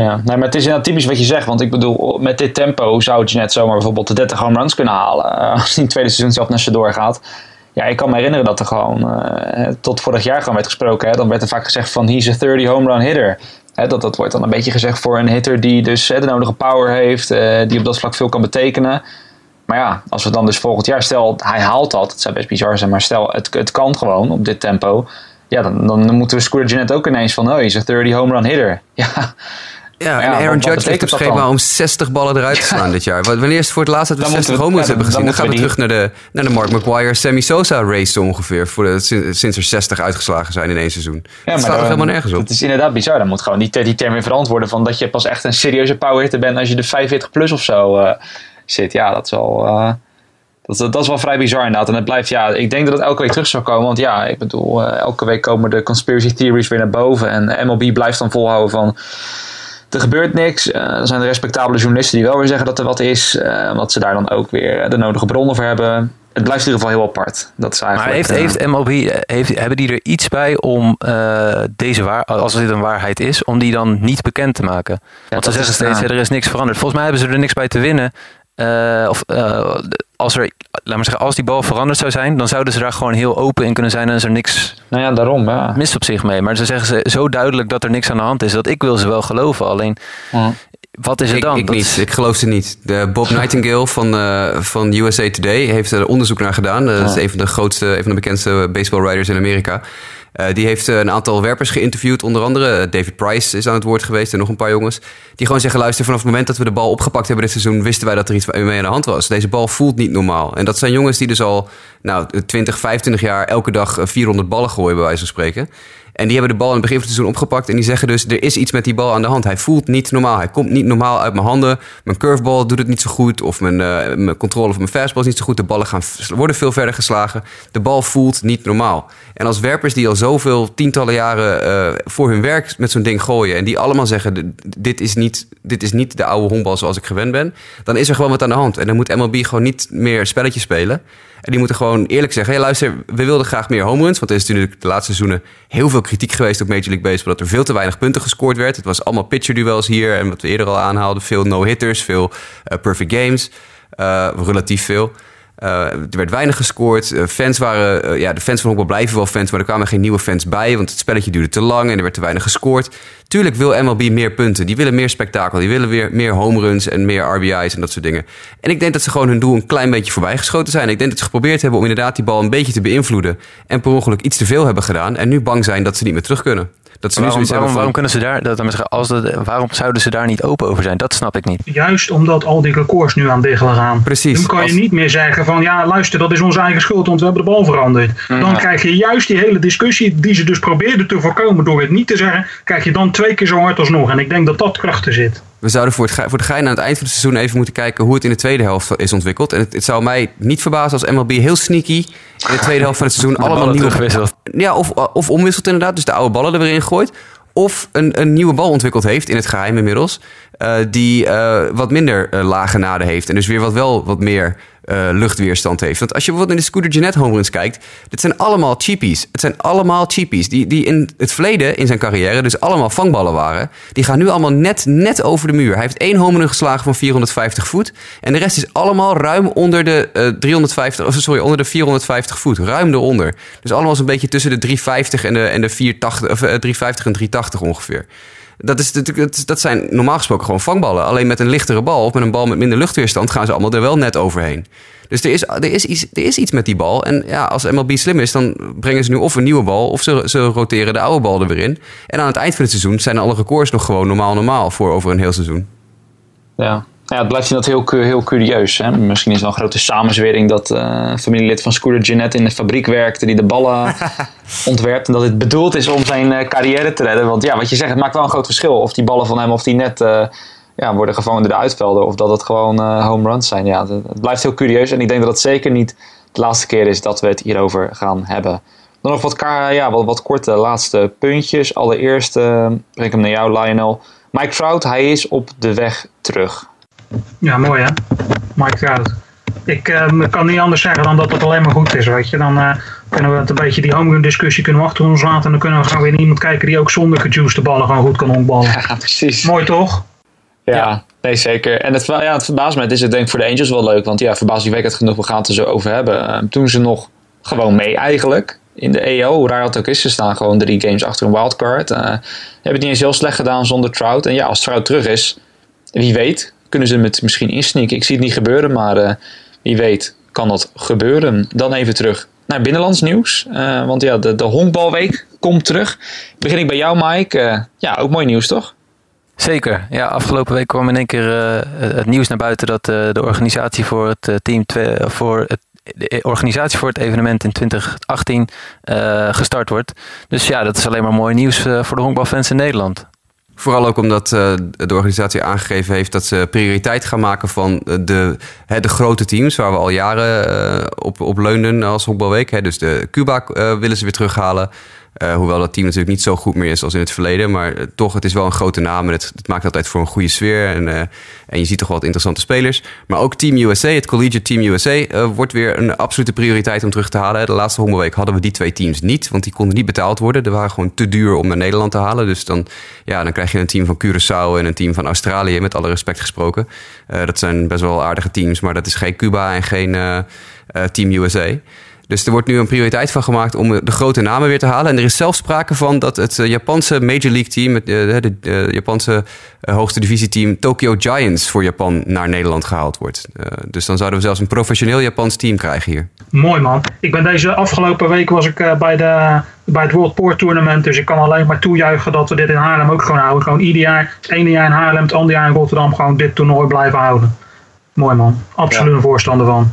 Ja, nee, maar het is inderdaad typisch wat je zegt. Want ik bedoel, met dit tempo zou je net zomaar bijvoorbeeld de 30 home runs kunnen halen. eh, Als het tweede seizoen zelf naar ze doorgaat. Ja, ik kan me herinneren dat er gewoon eh, tot vorig jaar gewoon werd gesproken. Hè, dan werd er vaak gezegd van he's a 30 home run hitter. Hè, dat, dat wordt dan een beetje gezegd voor een hitter die dus hè, de nodige power heeft. eh, die op dat vlak veel kan betekenen. Maar ja, als we dan dus volgend jaar, stel hij haalt dat. Het zou best bizar zijn, maar stel het, het kan gewoon op dit tempo. Ja, dan, dan moeten we Scooter Jeanette ook ineens van, oh, he's a 30 home run hitter. Ja, Ja, en Aaron Judge ligt betekent op schema om 60 ballen eruit te slaan dit jaar. Wa- Wanneer is het voor het laatst dat we Dan 60 moeten we- home runs ja, hebben gezien? Dan, dan gaan we terug naar de, naar de Mark McGuire, Sammy Sosa race ongeveer. Voor de, sinds, er 60 uitgeslagen zijn in één seizoen. Ja, dat staat dan- toch helemaal nergens op? Het is inderdaad bizar. Dan moet gewoon die, die term weer veranderd worden van dat je pas echt een serieuze powerhitter bent als je de 45 plus of zo eh, zit. Ja, dat is wel... eh, dat, dat, dat is wel vrij bizar inderdaad. En het blijft, ja, ik denk dat het elke week terug zou komen. Want ja, ik bedoel, eh, elke week komen de conspiracy theories weer naar boven. En MLB blijft dan volhouden van... Er gebeurt niks. Eh, er zijn respectabele journalisten die wel weer zeggen dat er wat is. eh, omdat ze daar dan ook weer de nodige bronnen voor hebben. Het blijft in ieder geval heel apart. Dat is Maar heeft, eh, heeft MLB, eh, heeft, hebben die er iets bij om eh, deze waar, als dit een waarheid is, om die dan niet bekend te maken? Want ze zeggen steeds, ja, er is niks veranderd. Volgens mij hebben ze er niks bij te winnen. Eh, of eh, als er, laat maar zeggen, als die bal veranderd zou zijn, dan zouden ze daar gewoon heel open in kunnen zijn en is er niks Nou ja, daarom. Ja. mis op zich mee. Maar ze zeggen ze zo duidelijk dat er niks aan de hand is, dat ik wil ze wel geloven. Alleen, Ja. wat is het Ik, dan? ik Dat niet. is- Ik geloof ze niet. De Bob Nightingale van, eh, van USA Today heeft er onderzoek naar gedaan. Dat is een van de grootste, een van de bekendste baseballwriters in Amerika. Eh, die heeft eh, een aantal werpers geïnterviewd, onder andere. Eh, David Price is aan het woord geweest en nog een paar jongens. Die gewoon zeggen, luister, vanaf het moment dat we de bal opgepakt hebben dit seizoen... wisten wij dat er iets mee aan de hand was. Deze bal voelt niet normaal. En dat zijn jongens die dus al nou, 20, 25 jaar elke dag eh, 400 ballen gooien, bij wijze van spreken. En die hebben de bal in het begin van het seizoen opgepakt. En die zeggen dus, er is iets met die bal aan de hand. Hij voelt niet normaal. Hij komt niet normaal uit mijn handen. Mijn curveball doet het niet zo goed. Of mijn, eh, mijn controle van mijn fastball is niet zo goed. De ballen gaan, worden veel verder geslagen. De bal voelt niet normaal. En als werpers die al zoveel tientallen jaren eh, voor hun werk met zo'n ding gooien... en die allemaal zeggen, "D- dit is, niet, dit is niet de oude honkbal zoals ik gewend ben... dan is er gewoon wat aan de hand. En dan moet MLB gewoon niet meer spelletjes spelen... En die moeten gewoon eerlijk zeggen: hey, luister, we wilden graag meer home runs. Want er is natuurlijk de laatste seizoenen heel veel kritiek geweest op Major League Baseball. Dat er veel te weinig punten gescoord werd. Het was allemaal pitcher duels hier. En wat we eerder al aanhaalden: veel no-hitters, veel eh, perfect games. Eh, relatief veel. Eh, er werd weinig gescoord. Eh, fans waren, eh, ja, de fans van honkbal blijven wel fans, maar er kwamen geen nieuwe fans bij, want het spelletje duurde te lang en er werd te weinig gescoord. Tuurlijk wil MLB meer punten. Die willen meer spektakel. Die willen weer meer home runs en meer RBI's en dat soort dingen. En ik denk dat ze gewoon hun doel een klein beetje voorbijgeschoten zijn. Ik denk dat ze geprobeerd hebben om inderdaad die bal een beetje te beïnvloeden. En per ongeluk iets te veel hebben gedaan. En nu bang zijn dat ze niet meer terug kunnen. Dat ze Waarom, nu kunnen ze daar, dat, dan zeggen, als dat, waarom zouden ze daar niet open over zijn? Dat snap ik niet. Juist omdat al die records nu aan diggelen gaan. Precies, Dan kan je niet meer zeggen van ja luister dat is onze eigen schuld want we hebben de bal veranderd. Dan krijg je juist die hele discussie die ze dus probeerden te voorkomen door het niet te zeggen. Krijg je dan twee keer zo hard alsnog. En ik denk dat dat krachten zit. We zouden voor, het, voor de gein aan het eind van het seizoen even moeten kijken hoe het in de tweede helft is ontwikkeld. En het, het zou mij niet verbazen als MLB heel sneaky in de tweede helft van het seizoen allemaal nieuwe terugwisselt. Ja, of, of omwisselt inderdaad, dus de oude ballen er weer in gooit. Of een, een nieuwe bal ontwikkeld heeft, in het geheim inmiddels. eh, die eh, wat minder eh, lage naden heeft. En dus weer wat wel wat meer eh, luchtweerstand heeft. Want als je bijvoorbeeld in de Scooter Jeanette home runs kijkt... dit zijn allemaal cheapies. Het zijn allemaal cheapies. Die, die in het verleden, in zijn carrière, dus allemaal vangballen waren. Die gaan nu allemaal net, net over de muur. Hij heeft één home run geslagen van 450 voet. En de rest is allemaal ruim onder de, eh 350, of sorry, onder de 450 voet. Ruim eronder. Dus allemaal zo'n beetje tussen de 350 en de, en de 480, of, eh, 350 en 380 ongeveer. Dat, is, dat, dat zijn normaal gesproken gewoon vangballen. Alleen met een lichtere bal of met een bal met minder luchtweerstand gaan ze allemaal er wel net overheen. Dus er is, er is, iets, er is iets met die bal. En ja, als MLB slim is, dan brengen ze nu of een nieuwe bal... of ze, ze roteren de oude bal er weer in. En aan het eind van het seizoen zijn alle records nog gewoon normaal normaal... voor over een heel seizoen. Ja. Ja, het blijft inderdaad heel, heel curieus. Hè? Misschien is het wel een grote samenzwering dat een familielid van Scooter Jeanette in de fabriek werkte die de ballen ontwerpt. En dat het bedoeld is om zijn eh, carrière te redden. Want ja, wat je zegt, het maakt wel een groot verschil. Of die ballen van hem of die net eh, ja, worden gevangen door de uitvelder. Of dat het gewoon home runs zijn. Ja, het, het blijft heel curieus. En ik denk dat het zeker niet de laatste keer is dat we het hierover gaan hebben. Dan nog wat, ja, wat, wat korte laatste puntjes. Allereerst breng ik hem naar jou, Lionel. Mike Trout, hij is op de weg terug. Ja, mooi hè. Mike Trout. Ik eh, kan niet anders zeggen dan dat het alleen maar goed is, weet je. Dan eh, kunnen we het een beetje die home run discussie kunnen we achter ons laten. En dan kunnen we gewoon weer naar iemand kijken die ook zonder gejuiced ballen gewoon goed kan ontballen. Ja, precies. Mooi toch? Ja, nee zeker. En het, ja, het verbaast me. Het is het denk ik voor de Angels wel leuk. Want ja, verbazingwekkend genoeg, we gaan het er zo over hebben. Toen ze nog gewoon mee eigenlijk. In de EO, hoe raar het ook is. Ze staan gewoon drie games achter een wildcard. Eh hebben het niet eens heel slecht gedaan zonder Trout. En ja, als Trout terug is, wie weet, kunnen ze het misschien insneaken. Ik zie het niet gebeuren, maar eh, wie weet kan dat gebeuren. Dan even terug naar binnenlands nieuws. Eh, want ja, de, de honkbalweek komt terug. Begin ik bij jou, Mike. Eh, ja, ook mooi nieuws, toch? Zeker. Ja, afgelopen week kwam in één keer het nieuws naar buiten dat de organisatie voor het team voor het de organisatie voor het evenement in 2018 eh, gestart wordt. Dus ja, dat is alleen maar mooi nieuws voor de honkbalfans in Nederland. Vooral ook omdat eh, de organisatie aangegeven heeft dat ze prioriteit gaan maken van eh, de, de grote teams waar we al jaren eh, op, op leunden als honkbalweek. Dus de Cuba willen ze weer terughalen. Eh, hoewel dat team natuurlijk niet zo goed meer is als in het verleden. Maar eh, toch, het is wel een grote naam en het, het maakt altijd voor een goede sfeer. En, eh, en je ziet toch wel wat interessante spelers. Maar ook Team USA, het Collegiate Team USA, wordt weer een absolute prioriteit om terug te halen. De laatste honkbalweek hadden we die twee teams niet, want die konden niet betaald worden. Die waren gewoon te duur om naar Nederland te halen. Dus dan, ja, dan krijg je een team van Curaçao en een team van Australië, met alle respect gesproken. Dat zijn best wel aardige teams, maar dat is geen Cuba en geen Team USA. Dus er wordt nu een prioriteit van gemaakt om de grote namen weer te halen. En er is zelfs sprake van dat het eh, Japanse Major League team, het eh, de, de Japanse eh, hoogste divisieteam Tokyo Giants voor Japan naar Nederland gehaald wordt. Eh, dus dan zouden we zelfs een professioneel Japans team krijgen hier. Mooi man. Ik ben deze afgelopen week was ik eh, bij, de, bij het World Port Tournament. Dus ik kan alleen maar toejuichen dat we dit in Haarlem ook gewoon houden. Gewoon ieder jaar, het ene jaar in Haarlem, het andere jaar in Rotterdam, gewoon dit toernooi blijven houden. Mooi man. Absoluut een voorstander van.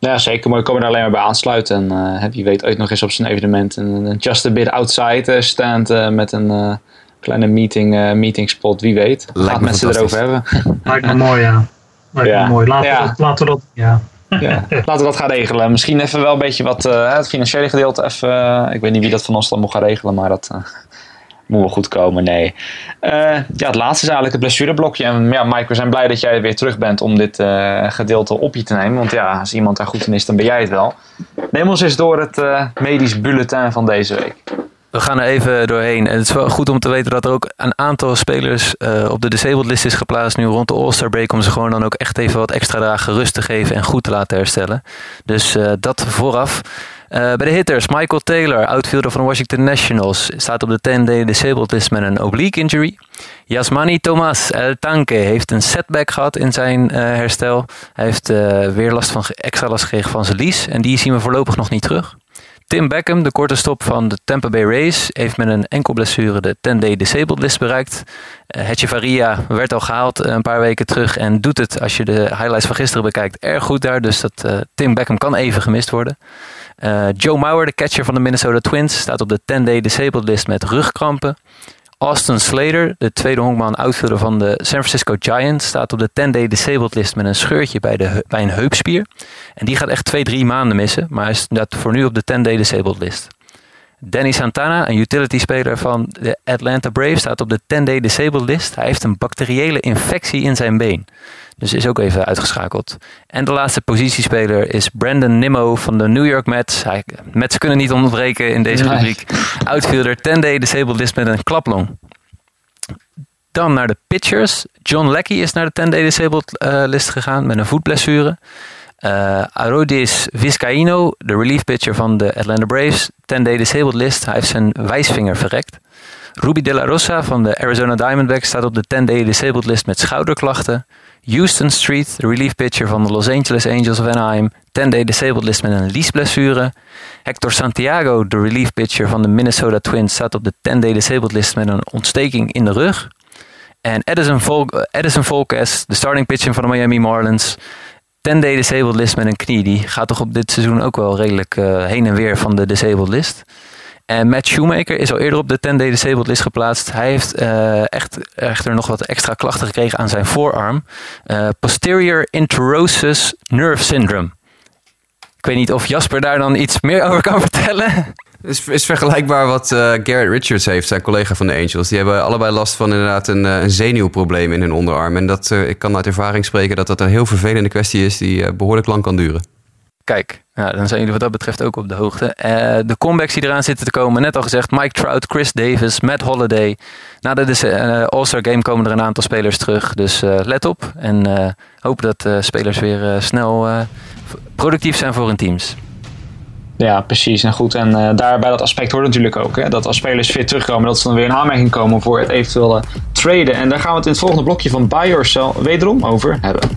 Ja, zeker. Maar ik kan me er alleen maar bij aansluiten. En eh, wie weet ooit nog eens op zijn evenement een, een just a bit outside eh, stand eh, met een eh, kleine meeting, eh, meeting spot. Wie weet. Lijkt Gaat me met ze erover hebben. Lijkt me mooi, ja. Lijkt Ja. me mooi. Laten, Ja. we dat, laten we dat, ja. ja. Laten we dat gaan regelen. Misschien even wel een beetje wat eh, het financiële gedeelte. Even, ik weet niet wie dat van ons dan moet gaan regelen, maar dat eh, moet wel goed komen. Nee. Eh, ja, het laatste is eigenlijk het blessureblokje. En ja, Mike, we zijn blij dat jij weer terug bent om dit eh, gedeelte op je te nemen. Want ja, als iemand daar goed in is, dan ben jij het wel. Neem ons eens door het eh, medisch bulletin van deze week. We gaan er even doorheen. En het is wel goed om te weten dat er ook een aantal spelers op de disabled list is geplaatst nu rond de All-Star break. Om ze gewoon dan ook echt even wat extra dagen rust te geven en goed te laten herstellen. Dus dat vooraf. Eh, bij de hitters, Michael Taylor, outfielder van de Washington Nationals, staat op de 10-day disabled list met een oblique injury. Yasmani Tomas El Tanque heeft een setback gehad in zijn eh, herstel. Hij heeft eh, weer last van, extra last gekregen van zijn lies en die zien we voorlopig nog niet terug. Tim Beckham, de korte stop van de Tampa Bay Rays, heeft met een enkel blessure de 10-day disabled list bereikt. Uh, Hetje Faria werd al gehaald een paar weken terug en doet het, als je de highlights van gisteren bekijkt, erg goed daar. Dus dat uh, Tim Beckham kan even gemist worden. Joe Mauer, de catcher van de Minnesota Twins, staat op de 10-day disabled list met rugkrampen. Austin Slater, de tweede honkman outfielder van de San Francisco Giants, staat op de 10-day disabled list met een scheurtje bij, de, bij een heupspier. En die gaat echt twee, drie maanden missen, maar hij staat voor nu op de 10-day disabled list. Danny Santana, een utility speler van de Atlanta Braves, staat op de 10-day disabled list. Hij heeft een bacteriële infectie in zijn been. Dus is ook even uitgeschakeld. En de laatste positiespeler is Brandon Nimmo van de New York Mets. Hij, Mets kunnen niet ontbreken in deze rubriek. Outfielder 10-day disabled list met een klaplong. Dan naar de pitchers. John Leckie is naar de 10-day disabled uh, list gegaan met een voetblessure. Uh, Arodis Vizcaino, de relief pitcher van de Atlanta Braves, 10-day disabled list. Hij heeft zijn wijsvinger verrekt. Ruby De La Rosa van de Arizona Diamondbacks staat op de 10-day disabled list met schouderklachten. Houston Street, de relief pitcher van de Los Angeles Angels of Anaheim, 10-day disabled list met een liesblessure. Hector Santiago, de relief pitcher van de Minnesota Twins, staat op de 10-day disabled list met een ontsteking in de rug. En Edison, Vol Edison Volquez, de starting pitcher van de Miami Marlins, 10-day disabled list met een knie. Die gaat toch op dit seizoen ook wel redelijk uh, heen en weer van de disabled list. En Matt Shoemaker is al eerder op de 10-day disabled list geplaatst. Hij heeft uh, echt, echter nog wat extra klachten gekregen aan zijn voorarm. Uh, posterior interosus nerve syndrome. Ik weet niet of Jasper daar dan iets meer over kan vertellen. Is, is vergelijkbaar wat uh, Garrett Richards heeft, zijn collega van de Angels. Die hebben allebei last van inderdaad een, een zenuwprobleem in hun onderarm. En dat, uh, ik kan uit ervaring spreken dat dat een heel vervelende kwestie is die behoorlijk lang kan duren. Kijk, dan zijn jullie wat dat betreft ook op de hoogte. de comebacks die eraan zitten te komen, net al gezegd, Mike Trout, Chris Davis, Matt Holliday. Na de All-Star Game komen er een aantal spelers terug. Dus let op en hoop dat spelers weer snel productief zijn voor hun teams. Ja, precies. En goed, en uh, daarbij dat aspect hoort natuurlijk ook. Hè, dat als spelers fit terugkomen, dat ze dan weer in aanmerking komen voor het eventuele traden. En daar gaan we het in het volgende blokje van Buy or Sell wederom over hebben.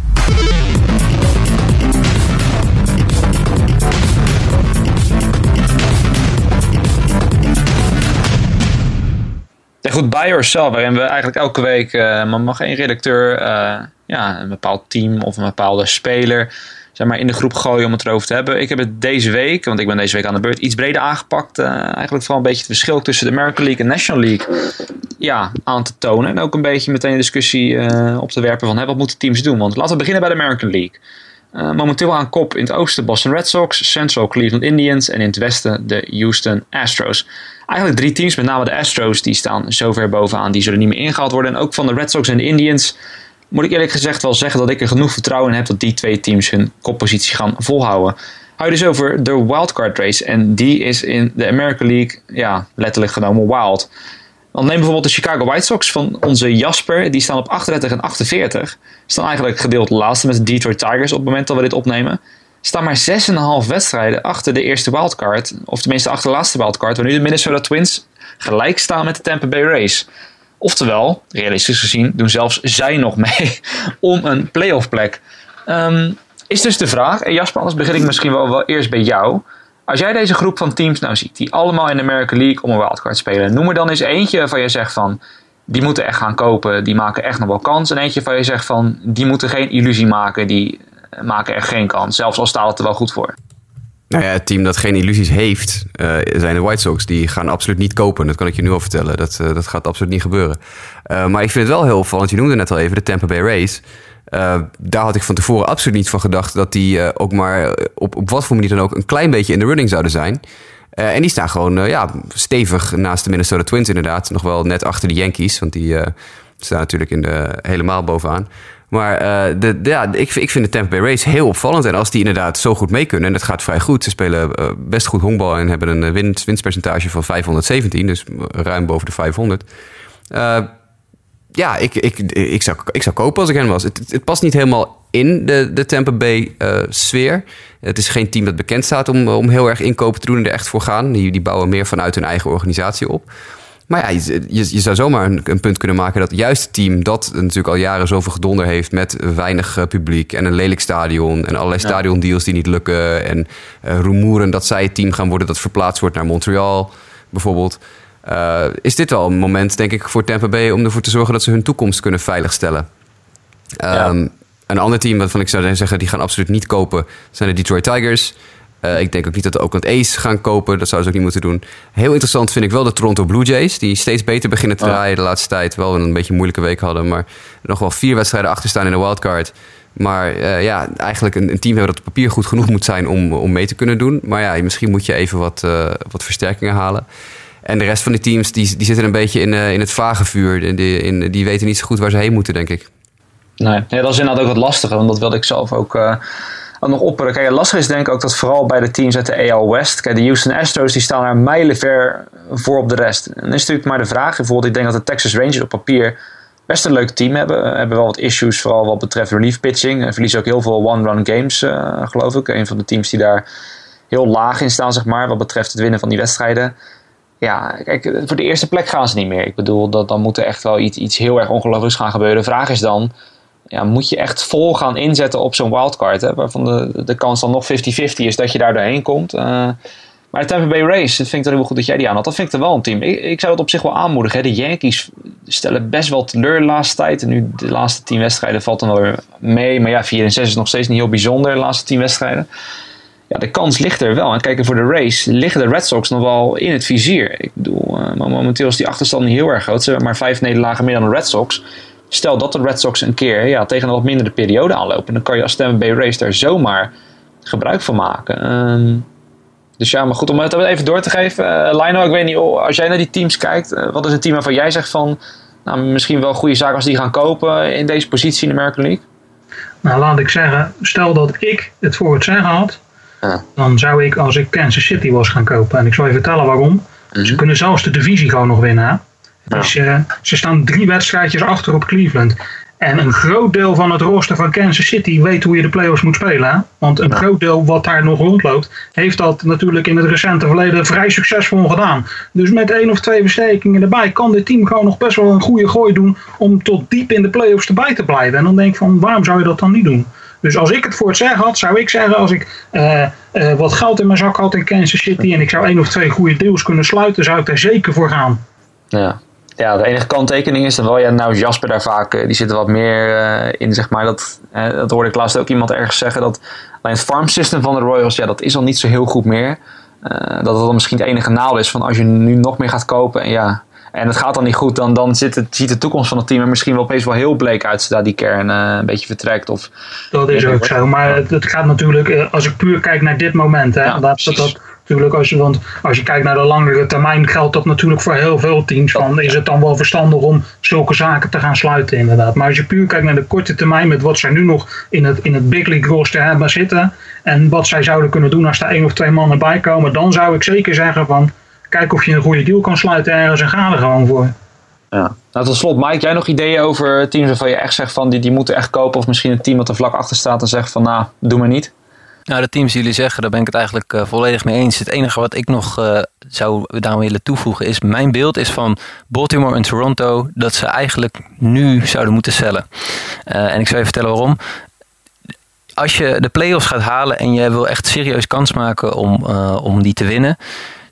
Ja, goed, Buy or Sell, waarin we eigenlijk elke week, uh, mag één redacteur uh, ja, een bepaald team of een bepaalde speler zeg maar, in de groep gooien om het erover te hebben. Ik heb het deze week, want ik ben deze week aan de beurt, iets breder aangepakt. Uh, eigenlijk vooral een beetje het verschil tussen de American League en National League ja, aan te tonen. En ook een beetje meteen een discussie uh, op te werpen van wat moeten teams doen. Want laten we beginnen bij de American League. Uh, momenteel aan kop in het oosten Boston Red Sox, Central Cleveland Indians en in het westen de Houston Astros. Eigenlijk drie teams, met name de Astros, die staan zover bovenaan. Die zullen niet meer ingehaald worden. En ook van de Red Sox en de Indians moet ik eerlijk gezegd wel zeggen dat ik er genoeg vertrouwen in heb dat die twee teams hun koppositie gaan volhouden. Hou dus over de wildcard race. En die is in de American League ja, letterlijk genomen wild. Dan neem bijvoorbeeld de Chicago White Sox van onze Jasper. Die staan op 38 en 48. Staan eigenlijk gedeeld laatste met de Detroit Tigers op het moment dat we dit opnemen. Staan maar 6,5 wedstrijden achter de eerste wildcard. Of tenminste achter de laatste wildcard. Waar nu de Minnesota Twins gelijk staan met de Tampa Bay Rays. Oftewel, realistisch gezien, doen zelfs zij nog mee om een playoff plek. Um, is dus de vraag, en Jasper, anders begin ik misschien wel, wel eerst bij jou. Als jij deze groep van teams nou ziet, die allemaal in de American League om een wildcard spelen, noem er dan eens eentje waarvan je zegt van, die moeten echt gaan kopen, die maken echt nog wel kans. En eentje waarvan je zegt van, die moeten geen illusie maken, die maken echt geen kans, zelfs al staat het er wel goed voor. Nou ja, het team dat geen illusies heeft, uh, zijn de White Sox. Die gaan absoluut niet kopen. Dat kan ik je nu al vertellen. Dat, uh, dat gaat absoluut niet gebeuren. Uh, maar ik vind het wel heel opvallend. Je noemde net al even de Tampa Bay Rays. daar had ik van tevoren absoluut niet van gedacht... dat die ook maar op, op wat voor manier dan ook... een klein beetje in de running zouden zijn. en die staan gewoon ja, stevig naast de Minnesota Twins inderdaad. Nog wel net achter de Yankees. Want die staan natuurlijk in de, helemaal bovenaan. Maar uh, de, ja, ik, ik vind de Tampa Bay Rays heel opvallend. En als die inderdaad zo goed mee kunnen, en het gaat vrij goed. Ze spelen uh, best goed honkbal en hebben een winst, winstpercentage van 517. Dus ruim boven de 500. Uh, ja, ik, ik, ik, zou, ik zou kopen als ik hen was. Het, het past niet helemaal in de, de Tampa Bay sfeer. Het is geen team dat bekend staat om, om heel erg inkopen te doen en er echt voor gaan. Die, die bouwen meer vanuit hun eigen organisatie op. Maar ja, je, je, zou zomaar een, een punt kunnen maken dat juist het team dat natuurlijk al jaren zoveel gedonder heeft met weinig eh, publiek en een lelijk stadion en allerlei stadiondeals die niet lukken en eh rumoeren dat zij het team gaan worden dat verplaatst wordt naar Montreal bijvoorbeeld. Eh, is dit wel een moment, denk ik, voor Tampa Bay om ervoor te zorgen dat ze hun toekomst kunnen veiligstellen? Ehm, Een ander team waarvan ik zou zeggen, die gaan absoluut niet kopen, zijn de Detroit Tigers. Eh, ik denk ook niet dat de Oakland A's gaan kopen. Dat zouden ze ook niet moeten doen. Heel interessant vind ik wel de Toronto Blue Jays. Die steeds beter beginnen te draaien de laatste tijd. Wel een beetje een moeilijke week hadden. Maar nog wel vier wedstrijden achter staan in de wildcard. Maar eh, ja, eigenlijk een, een team hebben dat op papier goed genoeg moet zijn om, om mee te kunnen doen. Maar ja, misschien moet je even wat, eh, wat versterkingen halen. En de rest van die teams die, die zitten een beetje in, in het vage vuur. Die, die, in, die weten niet zo goed waar ze heen moeten, denk ik. Nee, ja, dat is inderdaad ook wat lastiger, want dat wilde ik zelf ook, eh, nog opperen. Kijk, lastig is denk ik ook dat vooral bij de teams uit de AL West, kijk, de Houston Astros die staan daar mijlenver voor op de rest. En dan is natuurlijk maar de vraag, bijvoorbeeld, ik denk dat de Texas Rangers op papier best een leuk team hebben. Uh, hebben wel wat issues, vooral wat betreft relief pitching. En verliezen ook heel veel one-run games, eh, geloof ik. Een van de teams die daar heel laag in staan, zeg maar, wat betreft het winnen van die wedstrijden. Ja, kijk, voor de eerste plek gaan ze niet meer. Ik bedoel, dat, dan moet er echt wel iets, iets heel erg ongelooflijks gaan gebeuren. De vraag is dan, ja, moet je echt vol gaan inzetten op zo'n wildcard, hè, waarvan de, de kans dan nog 50-50 is dat je daar doorheen komt. Uh, maar de Tampa Bay Rays, dat vind ik dan heel goed dat jij die aan had. Dat vind ik er wel een team. Ik, ik zou het op zich wel aanmoedigen. Hè. De Yankees stellen best wel teleur de laatste tijd. En nu de laatste tien wedstrijden valt dan wel weer mee. Maar ja, 4 en 6 is nog steeds niet heel bijzonder, de laatste tien wedstrijden. Ja, de kans ligt er wel. En kijken voor de race liggen de Red Sox nog wel in het vizier. Ik bedoel, uh, momenteel is die achterstand niet heel erg groot. Ze hebben maar vijf nederlagen meer dan de Red Sox. Stel dat de Red Sox een keer ja, tegen een wat mindere periode aanlopen. Dan kan je als Tampa Bay Race daar zomaar gebruik van maken. Uh, dus ja, maar goed, om het even door te geven. Uh, Lino, ik weet niet, oh, als jij naar die teams kijkt. Uh, wat is een team waarvan jij zegt van... Nou, misschien wel een goede zaak als die gaan kopen in deze positie in de American League? Nou, laat ik zeggen. Stel dat ik het voor het zeggen had. Ja. Dan zou ik, als ik Kansas City was gaan kopen. En ik zal je vertellen waarom. Mhm. Ze kunnen zelfs de divisie gewoon nog winnen. Ja. Dus, eh, ze staan drie wedstrijdjes achter op Cleveland. En een groot deel van het rooster van Kansas City weet hoe je de playoffs moet spelen. Hè? Want een Ja. groot deel wat daar nog rondloopt, heeft dat natuurlijk in het recente verleden vrij succesvol gedaan. Dus met één of twee versterkingen erbij kan dit team gewoon nog best wel een goede gooi doen om tot diep in de playoffs erbij te blijven. En dan denk ik van, waarom zou je dat dan niet doen? Dus als ik het voor het zeggen had, zou ik zeggen als ik eh, eh, wat geld in mijn zak had in Kansas City en ik zou één of twee goede deals kunnen sluiten, zou ik daar zeker voor gaan. Ja. Ja, de enige kanttekening is dan wel, ja, nou Jasper daar vaak, eh, die zit er wat meer eh, in, zeg maar. Dat, eh, dat hoorde ik laatst ook iemand ergens zeggen, dat alleen het farm system van de Royals, ja, dat is al niet zo heel goed meer. Dat het dan misschien het enige nadeel is van als je nu nog meer gaat kopen en ja, en het gaat dan niet goed, dan, dan zit het, ziet de toekomst van het team er misschien wel opeens wel heel bleek uit, zodra die kern een beetje vertrekt. Of, Dat is ook zo. Maar het, het gaat natuurlijk, als ik puur kijk naar dit moment, hè, Ja, dat, dat, precies. dat natuurlijk als je, want als je kijkt naar de langere termijn, geldt dat natuurlijk voor heel veel teams. Van, is het dan wel verstandig om zulke zaken te gaan sluiten, inderdaad. Maar als je puur kijkt naar de korte termijn, met wat zij nu nog in het, in het big league roster hebben zitten, en wat zij zouden kunnen doen als er één of twee mannen bij komen, dan zou ik zeker zeggen van, kijk of je een goede deal kan sluiten ergens en ga er gewoon voor. ja. Nou, tot slot, Mike, jij nog ideeën over teams waarvan je echt zegt van die, die moeten echt kopen, of misschien een team dat er vlak achter staat en zegt van nou, doe maar niet. Nou, de teams die jullie zeggen, daar ben ik het eigenlijk eh, volledig mee eens. Het enige wat ik nog eh, zou daar willen toevoegen is... mijn beeld is van Baltimore en Toronto... dat ze eigenlijk nu zouden moeten cellen. Eh, en ik zal je vertellen waarom. Als je de play-offs gaat halen en je wil echt serieus kans maken om, om die te winnen...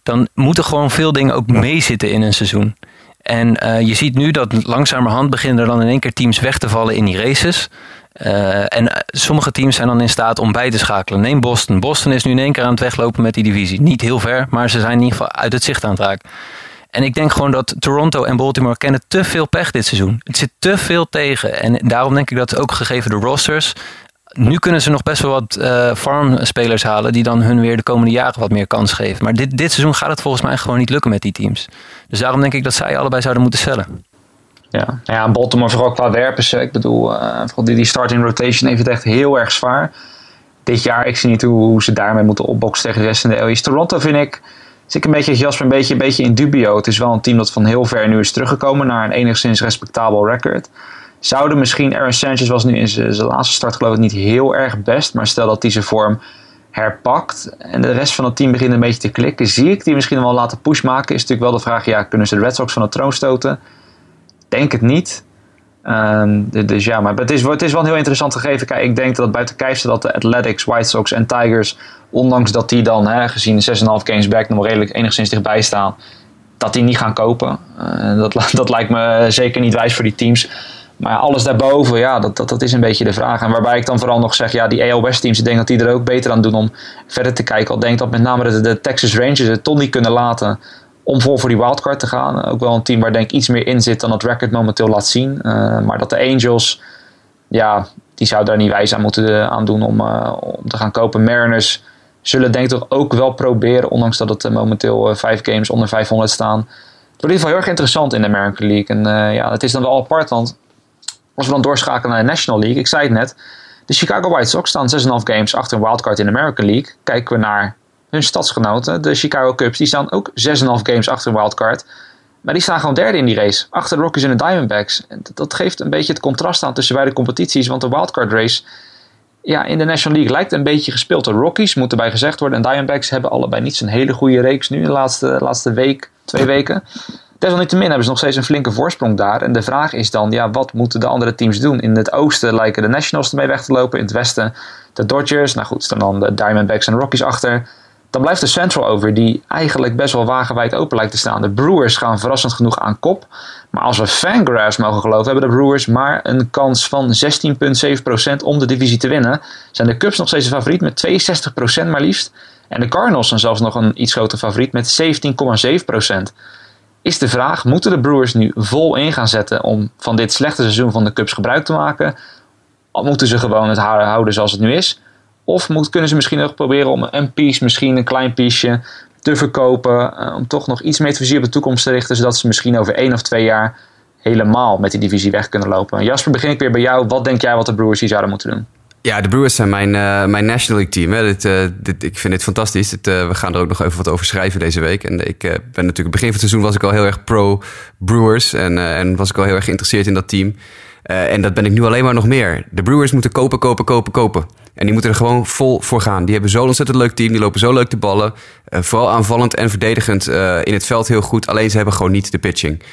dan moeten gewoon veel dingen ook meezitten in een seizoen. En je ziet nu dat langzamerhand beginnen er dan in één keer teams weg te vallen in die races... Uh, en uh, sommige teams zijn dan in staat om bij te schakelen. Neem Boston. Boston is nu in één keer aan het weglopen met die divisie. Niet heel ver, maar ze zijn in ieder geval uit het zicht aan het raken. En ik denk gewoon dat Toronto en Baltimore kennen te veel pech dit seizoen. Het zit te veel tegen. En daarom denk ik dat ook gegeven de rosters... Nu kunnen ze nog best wel wat uh, farmspelers halen... die dan hun weer de komende jaren wat meer kans geven. Maar dit, dit seizoen gaat het volgens mij gewoon niet lukken met die teams. Dus daarom denk ik dat zij allebei zouden moeten cellen. Ja, nou ja, Baltimore vooral qua werpers. Ik bedoel, uh, vooral die, die starting rotation heeft het echt heel erg zwaar. Dit jaar, ik zie niet hoe, hoe ze daarmee moeten opboksen tegen de rest van de LE's. Toronto vind ik, zit ik een beetje Jasper, een beetje, een beetje in dubio. Het is wel een team dat van heel ver nu is teruggekomen naar een enigszins respectabel record. Zouden misschien, Aaron Sanchez was nu in zijn laatste start geloof ik niet heel erg best. Maar stel dat die zijn vorm herpakt en de rest van het team begint een beetje te klikken, zie ik die misschien wel laten push maken. Is natuurlijk wel de vraag, ja, kunnen ze de Red Sox van de troon stoten? Denk het niet. Ehm, dus ja, maar het is, het is wel een heel interessant gegeven. Kijk, ik denk dat buiten kijf dat de Athletics, White Sox en Tigers, ondanks dat die dan, hè, gezien de 6,5 games back, nog redelijk enigszins dichtbij staan, dat die niet gaan kopen. Eh, dat, dat lijkt me zeker niet wijs voor die teams. Maar alles daarboven, ja, dat, dat, dat is een beetje de vraag. En waarbij ik dan vooral nog zeg, ja, die AL West teams, ik denk dat die er ook beter aan doen om verder te kijken. Al denk dat met name de, de Texas Rangers het toch niet kunnen laten om vol voor die wildcard te gaan. Ook wel een team waar denk ik iets meer in zit dan het record momenteel laat zien. Eh, maar dat de Angels, ja, die zou daar niet wijs aan moeten aan doen om, eh, om te gaan kopen. Mariners zullen denk ik toch ook wel proberen, ondanks dat het eh, momenteel eh, vijf games onder 500 staan. Wordt in ieder geval heel erg interessant in de American League. En eh, ja, het is dan wel apart, want als we dan doorschakelen naar de National League, ik zei het net, de Chicago White Sox staan 6,5 games achter een wildcard in de American League. Kijken we naar hun stadsgenoten, de Chicago Cubs, die staan ook 6,5 games achter een wildcard. Maar die staan gewoon derde in die race, achter de Rockies en de Diamondbacks. En dat- geeft een beetje het contrast aan tussen beide competities, want de wildcard race ja, in de National League lijkt een beetje gespeeld. De Rockies, moet erbij gezegd worden, en Diamondbacks hebben allebei niet zo'n hele goede reeks nu, de laatste, laatste week, twee weken. Desalniettemin hebben ze nog steeds een flinke voorsprong daar. En de vraag is dan, ja, wat moeten de andere teams doen? In het oosten lijken de Nationals ermee weg te lopen. In het westen de Dodgers. Nou goed, staan dan de Diamondbacks en Rockies achter. Dan blijft de Central over, die eigenlijk best wel wagenwijd open lijkt te staan. De Brewers gaan verrassend genoeg aan kop. Maar als we Fangraphs mogen geloven, hebben de Brewers maar een kans van 16,7% om de divisie te winnen. Zijn de Cubs nog steeds de favoriet met 62% maar liefst. En de Cardinals zijn zelfs nog een iets groter favoriet met 17,7% is de vraag: moeten de Brewers nu vol in gaan zetten om van dit slechte seizoen van de Cubs gebruik te maken? Of moeten ze gewoon het haar houden zoals het nu is? Of kunnen ze misschien nog proberen om een piece, misschien een klein pieceje, te verkopen? eh, om toch nog iets meer te visie op de toekomst te richten, zodat ze misschien over één of twee jaar helemaal met die divisie weg kunnen lopen. Jasper, begin ik weer bij jou. Wat denk jij wat de Brewers hier zouden moeten doen? Ja, de Brewers zijn mijn, eh, mijn National League team. Hè. Dit, eh, ik vind dit fantastisch. We gaan er ook nog even wat over schrijven deze week. En ik ben natuurlijk, begin van het seizoen was ik al heel erg pro Brewers. En, en was ik al heel erg geïnteresseerd in dat team. Eh, en dat ben ik nu alleen maar nog meer. De Brewers moeten kopen, kopen, kopen, kopen. En die moeten er gewoon vol voor gaan. Die hebben zo'n ontzettend leuk team. Die lopen zo leuk de ballen. Eh, vooral aanvallend en verdedigend eh, in het veld heel goed. Alleen ze hebben gewoon niet de pitching.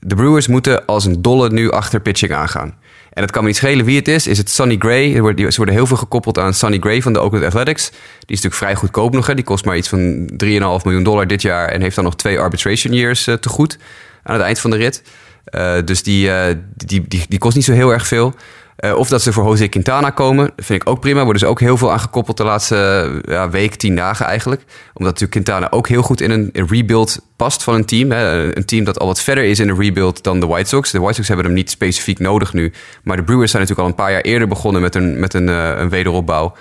De Brewers moeten als een dolle nu achter pitching aangaan. En het kan me niet schelen wie het is. Is het Sonny Gray? Ze worden heel veel gekoppeld aan Sonny Gray van de Oakland Athletics. Die is natuurlijk vrij goedkoop nog. Hè. Die kost maar iets van 3,5 miljoen dollar dit jaar. En heeft dan nog twee arbitration years te goed aan het eind van de rit. Eh, dus die, eh, die, die, die kost niet zo heel erg veel. Eh, of dat ze voor Jose Quintana komen, vind ik ook prima. Worden ze ook heel veel aangekoppeld de laatste ja, week, tien dagen eigenlijk. Omdat natuurlijk Quintana ook heel goed in een een rebuild past van een team. Hè. Een team dat al wat verder is in de rebuild dan de White Sox. De White Sox hebben hem niet specifiek nodig nu. Maar de Brewers zijn natuurlijk al een paar jaar eerder begonnen met een, met een, een wederopbouw.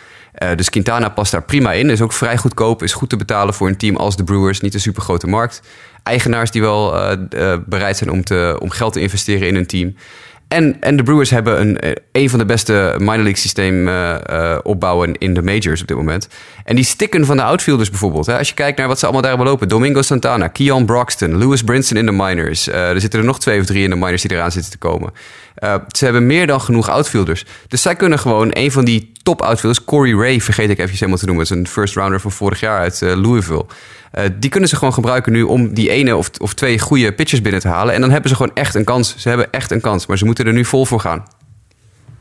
Dus Quintana past daar prima in. Is ook vrij goedkoop. Is goed te betalen voor een team als de Brewers. Niet een super grote markt. Eigenaars die wel eh, eh, bereid zijn om, te, om geld te investeren in een team. En, en de Brewers hebben een, eh, een van de beste minor league systeem opbouwen in de majors op dit moment. En die stikken van de outfielders bijvoorbeeld. Hè, als je kijkt naar wat ze allemaal daar hebben lopen. Domingo Santana, Keon Broxton, Lewis Brinson in de minors. Er zitten er nog twee of drie in de minors die eraan zitten te komen. Eh, ze hebben meer dan genoeg outfielders. Dus zij kunnen gewoon een van die top outfielders, Corey Ray, vergeet ik even helemaal te noemen. Is een first rounder van vorig jaar uit eh, Louisville. Eh, die kunnen ze gewoon gebruiken nu om die ene of, of twee goede pitchers binnen te halen. En dan hebben ze gewoon echt een kans. Ze hebben echt een kans, maar ze moeten er nu vol voor gaan.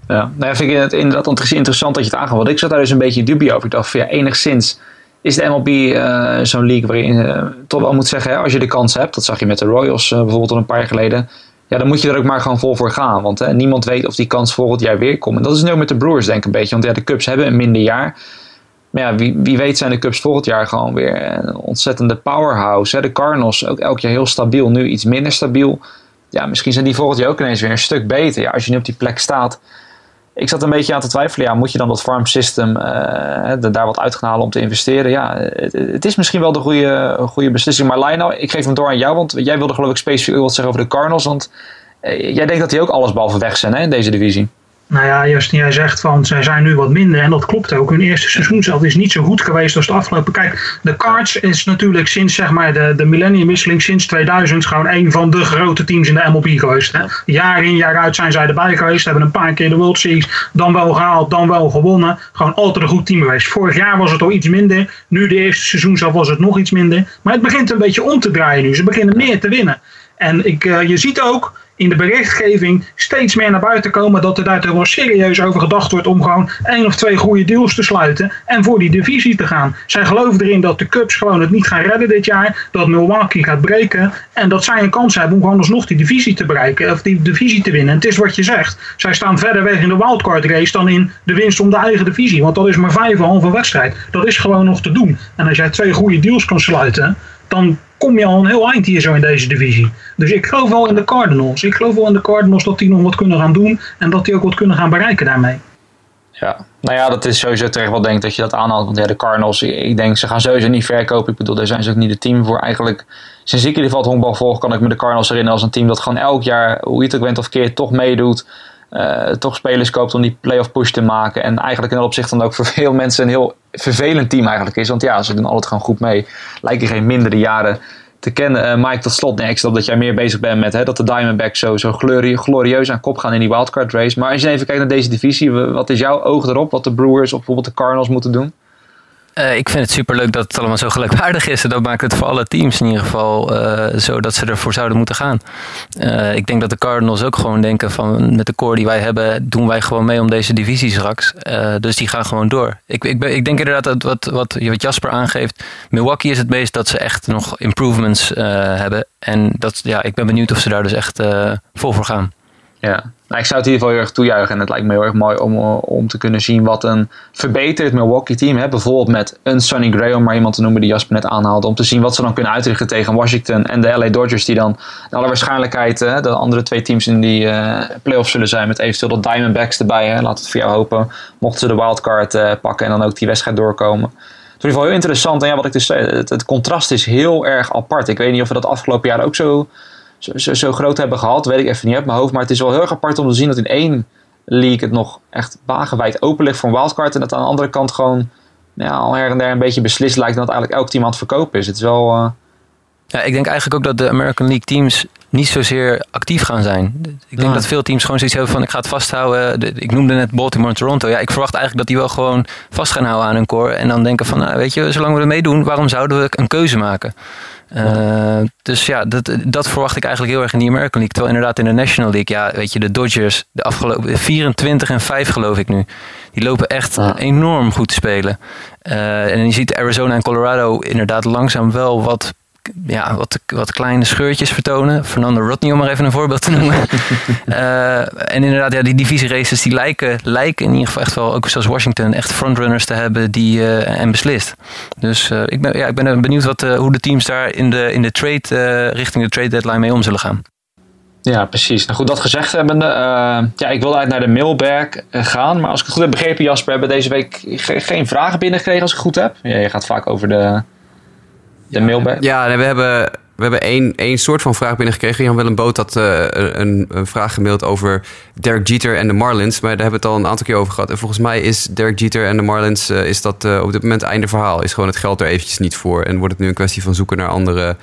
Ja, nou ja, vind ik het inderdaad interessant dat je het aangaat. Ik zat daar dus een beetje dubie over. Ik dacht van ja, enigszins is de MLB zo'n league waarin je toch wel moet zeggen, hè, als je de kans hebt, dat zag je met de Royals bijvoorbeeld al een paar jaar geleden, ja, dan moet je er ook maar gewoon vol voor gaan. Want hè, niemand weet of die kans volgend jaar weer komt. En dat is nu ook met de Brewers denk ik een beetje. Want ja, de Cubs hebben een minder jaar. Maar ja, wie, wie weet zijn de Cubs volgend jaar gewoon weer een ontzettende powerhouse. Hè. De Cardinals ook elk jaar heel stabiel, nu iets minder stabiel. Ja, misschien zijn die volgend jaar ook ineens weer een stuk beter. Ja, als je nu op die plek staat. Ik zat een beetje aan te twijfelen. Ja, moet je dan dat farm system hè, daar wat uit gaan halen om te investeren? Ja, het, het is misschien wel de goede, goede beslissing. Maar Lionel, ik geef hem door aan jou. Want jij wilde geloof ik specifiek wat zeggen over de Cardinals. Want eh, jij denkt dat die ook alles behalve weg zijn hè, in deze divisie. Nou ja, Justin, jij zegt van zij zijn nu wat minder en dat klopt ook. Hun eerste seizoen zelf is niet zo goed geweest als de afgelopen. Kijk, de Cards is natuurlijk sinds zeg maar, de, de millenniumwisseling sinds 2000 gewoon een van de grote teams in de MLB geweest. Hè. Jaar in jaar uit zijn zij erbij geweest. Hebben een paar keer de World Series dan wel gehaald, dan wel gewonnen. Gewoon altijd een goed team geweest. Vorig jaar was het al iets minder. Nu de eerste seizoen zelf was het nog iets minder. Maar het begint een beetje om te draaien nu. Ze beginnen meer te winnen. En ik, uh, je ziet ook in de berichtgeving steeds meer naar buiten komen dat er daar wel serieus over gedacht wordt om gewoon één of twee goede deals te sluiten en voor die divisie te gaan. Zij geloven erin dat de Cubs gewoon het niet gaan redden dit jaar, dat Milwaukee gaat breken en dat zij een kans hebben om gewoon alsnog die divisie te bereiken of die divisie te winnen. En het is wat je zegt, zij staan verder weg in de wildcard race dan in de winst om de eigen divisie, want dat is maar vijf halve wedstrijd. Dat is gewoon nog te doen. En als jij twee goede deals kan sluiten, dan kom je al een heel eind hier zo in deze divisie. Dus ik geloof wel in de Cardinals. Ik geloof wel in de Cardinals dat die nog wat kunnen gaan doen en dat die ook wat kunnen gaan bereiken daarmee. Ja, nou ja, dat is sowieso terecht wel denk dat je dat aanhaalt. Want ja, de Cardinals, ik denk ze gaan sowieso niet verkopen. Ik bedoel, daar zijn ze ook niet het team voor. Eigenlijk, sinds ik in ieder geval volg, kan ik me de Cardinals herinneren als een team dat gewoon elk jaar, hoe je het ook bent of keer, toch meedoet. Uh, toch spelers koopt om die playoff push te maken. En eigenlijk in dat opzicht dan ook voor veel mensen een heel vervelend team eigenlijk is. Want ja, ze doen altijd gewoon goed mee. Lijken geen mindere jaren te kennen. Uh, Mike, tot slot, nee, ik dat jij meer bezig bent met hè, dat de Diamondbacks zo, zo glorieus aan kop gaan in die wildcard race. Maar als je even kijkt naar deze divisie, wat is jouw oog erop? Wat de Brewers of bijvoorbeeld de Cardinals moeten doen? Uh, ik vind het superleuk dat het allemaal zo gelijkwaardig is. En dat maakt het voor alle teams in ieder geval uh, zo dat ze ervoor zouden moeten gaan. Uh, ik denk dat de Cardinals ook gewoon denken van met de core die wij hebben, doen wij gewoon mee om deze divisie straks. dus die gaan gewoon door. Ik, ik, ik denk inderdaad dat wat, wat, wat Jasper aangeeft, Milwaukee is het meest dat ze echt nog improvements hebben. En dat, ja, ik ben benieuwd of ze daar dus echt vol voor gaan. Ja, nou, ik zou het in ieder geval heel erg toejuichen. En het lijkt me heel erg mooi om, om te kunnen zien wat een verbeterd Milwaukee team, hè, bijvoorbeeld met een Sonny Gray, om maar iemand te noemen die Jasper net aanhaalde, om te zien wat ze dan kunnen uitrichten tegen Washington en de LA Dodgers, die dan in alle waarschijnlijkheid hè, de andere twee teams in die uh, playoffs zullen zijn, met eventueel de Diamondbacks erbij. Hè. Laat het voor jou hopen. Mochten ze de wildcard uh, pakken en dan ook die wedstrijd doorkomen. Het is in ieder geval heel interessant. En ja, wat ik dus zei, het, het contrast is heel erg apart. Ik weet niet of we dat afgelopen jaar ook zo zo, zo, groot hebben gehad, weet ik even niet uit mijn hoofd. Maar het is wel heel erg apart om te zien dat in één league het nog echt wagenwijd open ligt voor een wildcard. En dat aan de andere kant gewoon ja, al her en der een beetje beslist lijkt dat eigenlijk elk team aan het verkopen is. Het is wel... Uh... Ja, ik denk eigenlijk ook dat de American League teams niet zozeer actief gaan zijn. Ik denk dat veel teams gewoon zoiets hebben van ik ga het vasthouden. Ik noemde net Baltimore en Toronto. Ja, ik verwacht eigenlijk dat die wel gewoon vast gaan houden aan hun core. En dan denken van, nou, weet je, zolang we er meedoen, waarom zouden we een keuze maken? Uh, dus ja, dat, dat verwacht ik eigenlijk heel erg in die American League. Terwijl inderdaad in de National League, ja, weet je, de Dodgers, de afgelopen 24 en 5 geloof ik nu. Die lopen echt enorm goed te spelen. Uh, en je ziet Arizona en Colorado inderdaad langzaam wel wat ja, wat, wat kleine scheurtjes vertonen. Fernando Rodney, om maar even een voorbeeld te noemen. uh, en inderdaad, ja, die divisieraces die lijken, lijken in ieder geval echt wel, ook zoals Washington, echt frontrunners te hebben die, uh, en beslist. Dus uh, ik, ben, ja, ik ben benieuwd wat, hoe de teams daar in de, in de trade, richting de trade deadline mee om zullen gaan. Ja, precies. Nou goed, dat gezegd hebbende, ja, ik wilde uit naar de mailbag gaan. Maar als ik het goed heb begrepen, Jasper, hebben we deze week geen vragen binnengekregen als ik het goed heb. Ja, je gaat vaak over de, de mailbag? Ja, we hebben, we hebben één, één soort van vraag binnengekregen. Jan Willem Boot had uh, een, een, vraag gemaild over Derek Jeter en de Marlins. Maar daar hebben we het al een aantal keer over gehad. En volgens mij is Derek Jeter en de Marlins... Uh, is dat uh, op dit moment einde verhaal. Is gewoon het geld er eventjes niet voor. En wordt het nu een kwestie van zoeken naar andere...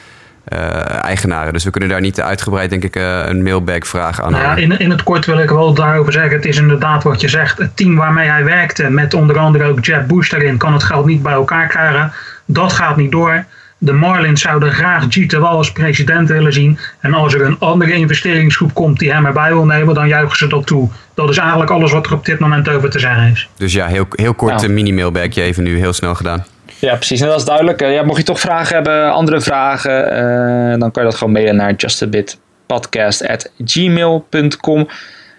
eigenaren. Dus we kunnen daar niet uitgebreid, denk ik, een mailbag vragen aan. Nou ja, in, in het kort wil ik wel daarover zeggen. Het is inderdaad wat je zegt. Het team waarmee hij werkte, met onder andere ook Jeb Bush daarin, kan het geld niet bij elkaar krijgen. Dat gaat niet door. De Marlins zouden graag Jeter wel als president willen zien. En als er een andere investeringsgroep komt die hem erbij wil nemen, dan juichen ze dat toe. Dat is eigenlijk alles wat er op dit moment over te zeggen is. Dus ja, heel, heel kort een mini-mailbackje even nu, heel snel gedaan. Ja, precies. En dat is duidelijk. Eh, ja, mocht je toch vragen hebben, andere vragen, uh, dan kan je dat gewoon mailen naar justabitpodcast.gmail.com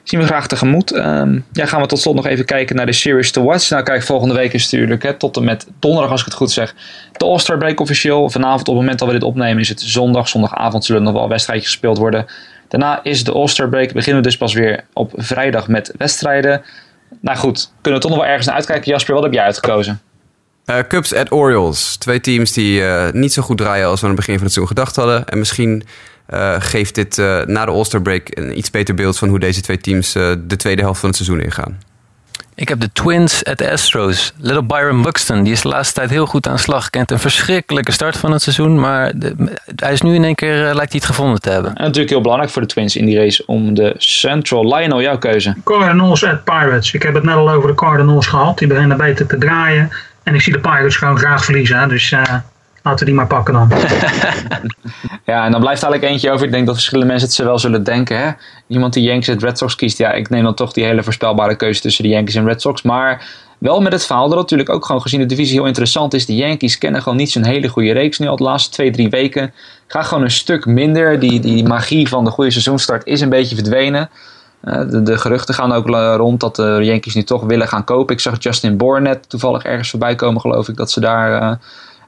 zien we graag tegemoet. Um, ja, gaan we tot slot nog even kijken naar de Series to Watch. Nou, kijk, volgende week is natuurlijk hè, tot en met donderdag, als ik het goed zeg, de All-Star Break officieel. Vanavond, op het moment dat we dit opnemen, is het zondag. Zondagavond zullen nog wel wedstrijdjes gespeeld worden. Daarna is de All-Star Break. Beginnen we dus pas weer op vrijdag met wedstrijden. Nou goed, kunnen we toch nog wel ergens uitkijken. Jasper, wat heb jij uitgekozen? Uh, Cubs at Orioles. Twee teams die uh, niet zo goed draaien als we aan het begin van het seizoen gedacht hadden. En misschien eh, geeft dit uh, na de All-Star break een iets beter beeld van hoe deze twee teams uh, de tweede helft van het seizoen ingaan. Ik heb de Twins at de Astros. Little Byron Buxton, die is de laatste tijd heel goed aan de slag. Kent een verschrikkelijke start van het seizoen, maar de, hij is nu in één keer, lijkt hij het gevonden te hebben. En natuurlijk heel belangrijk voor de Twins in die race om de Central Lionel, jouw keuze. Cardinals at Pirates. Ik heb het net al over de Cardinals gehad. Die beginnen beter te draaien. En ik zie de Pirates gewoon graag verliezen. Dus Laten we die maar pakken dan. ja, en dan blijft eigenlijk eentje over. Ik denk dat verschillende mensen het wel zullen denken. Hè? Iemand die Yankees en Red Sox kiest. Ja, ik neem dan toch die hele voorspelbare keuze tussen de Yankees en Red Sox. Maar wel met het verhaal dat natuurlijk ook gewoon gezien de divisie heel interessant is. De Yankees kennen gewoon niet zo'n hele goede reeks nu al de laatste twee, drie weken. Ga gewoon een stuk minder. Die, die magie van de goede seizoenstart is een beetje verdwenen. Uh, de, geruchten gaan ook rond dat de Yankees nu toch willen gaan kopen. Ik zag Justin Bourne toevallig ergens voorbij komen, geloof ik, dat ze daar uh,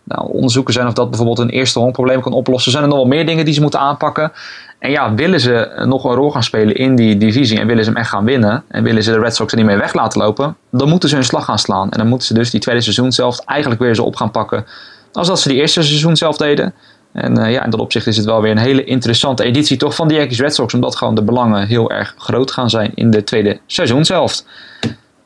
nou, onderzoeken zijn of dat bijvoorbeeld een eerste honkprobleem kan oplossen. Zijn er nog wel meer dingen die ze moeten aanpakken? En ja, willen ze nog een rol gaan spelen in die divisie en willen ze hem echt gaan winnen en willen ze de Red Sox er niet mee weg laten lopen, dan moeten ze hun slag gaan slaan. En dan moeten ze dus die tweede seizoen zelf eigenlijk weer zo op gaan pakken als dat ze die eerste seizoen zelf deden. En uh, ja, in dat opzicht is het wel weer een hele interessante editie toch van de Yankees Red Sox, omdat gewoon de belangen heel erg groot gaan zijn in de tweede seizoenshelft.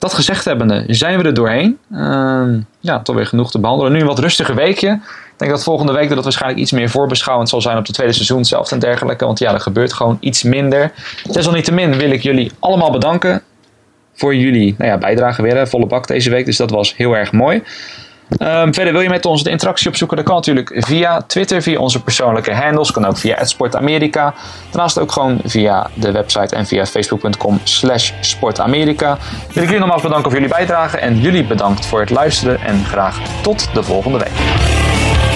Dat gezegd hebbende zijn we er doorheen. Uh, ja, toch weer genoeg te behandelen. Nu een wat rustiger weekje. Ik denk dat volgende week dat waarschijnlijk iets meer voorbeschouwend zal zijn op de tweede seizoen zelf en dergelijke. Want ja, er gebeurt gewoon iets minder. Desalniettemin wil ik jullie allemaal bedanken voor jullie nou ja, bijdrage weer. Volle bak deze week. Dus dat was heel erg mooi. Um, verder wil je met ons de interactie opzoeken, dat kan natuurlijk via Twitter, via onze persoonlijke handles, kan ook via @sportamerika. Daarnaast ook gewoon via de website en via facebook.com/slash sportamerika. Wil ik jullie nogmaals bedanken voor jullie bijdrage en jullie bedankt voor het luisteren en graag tot de volgende week.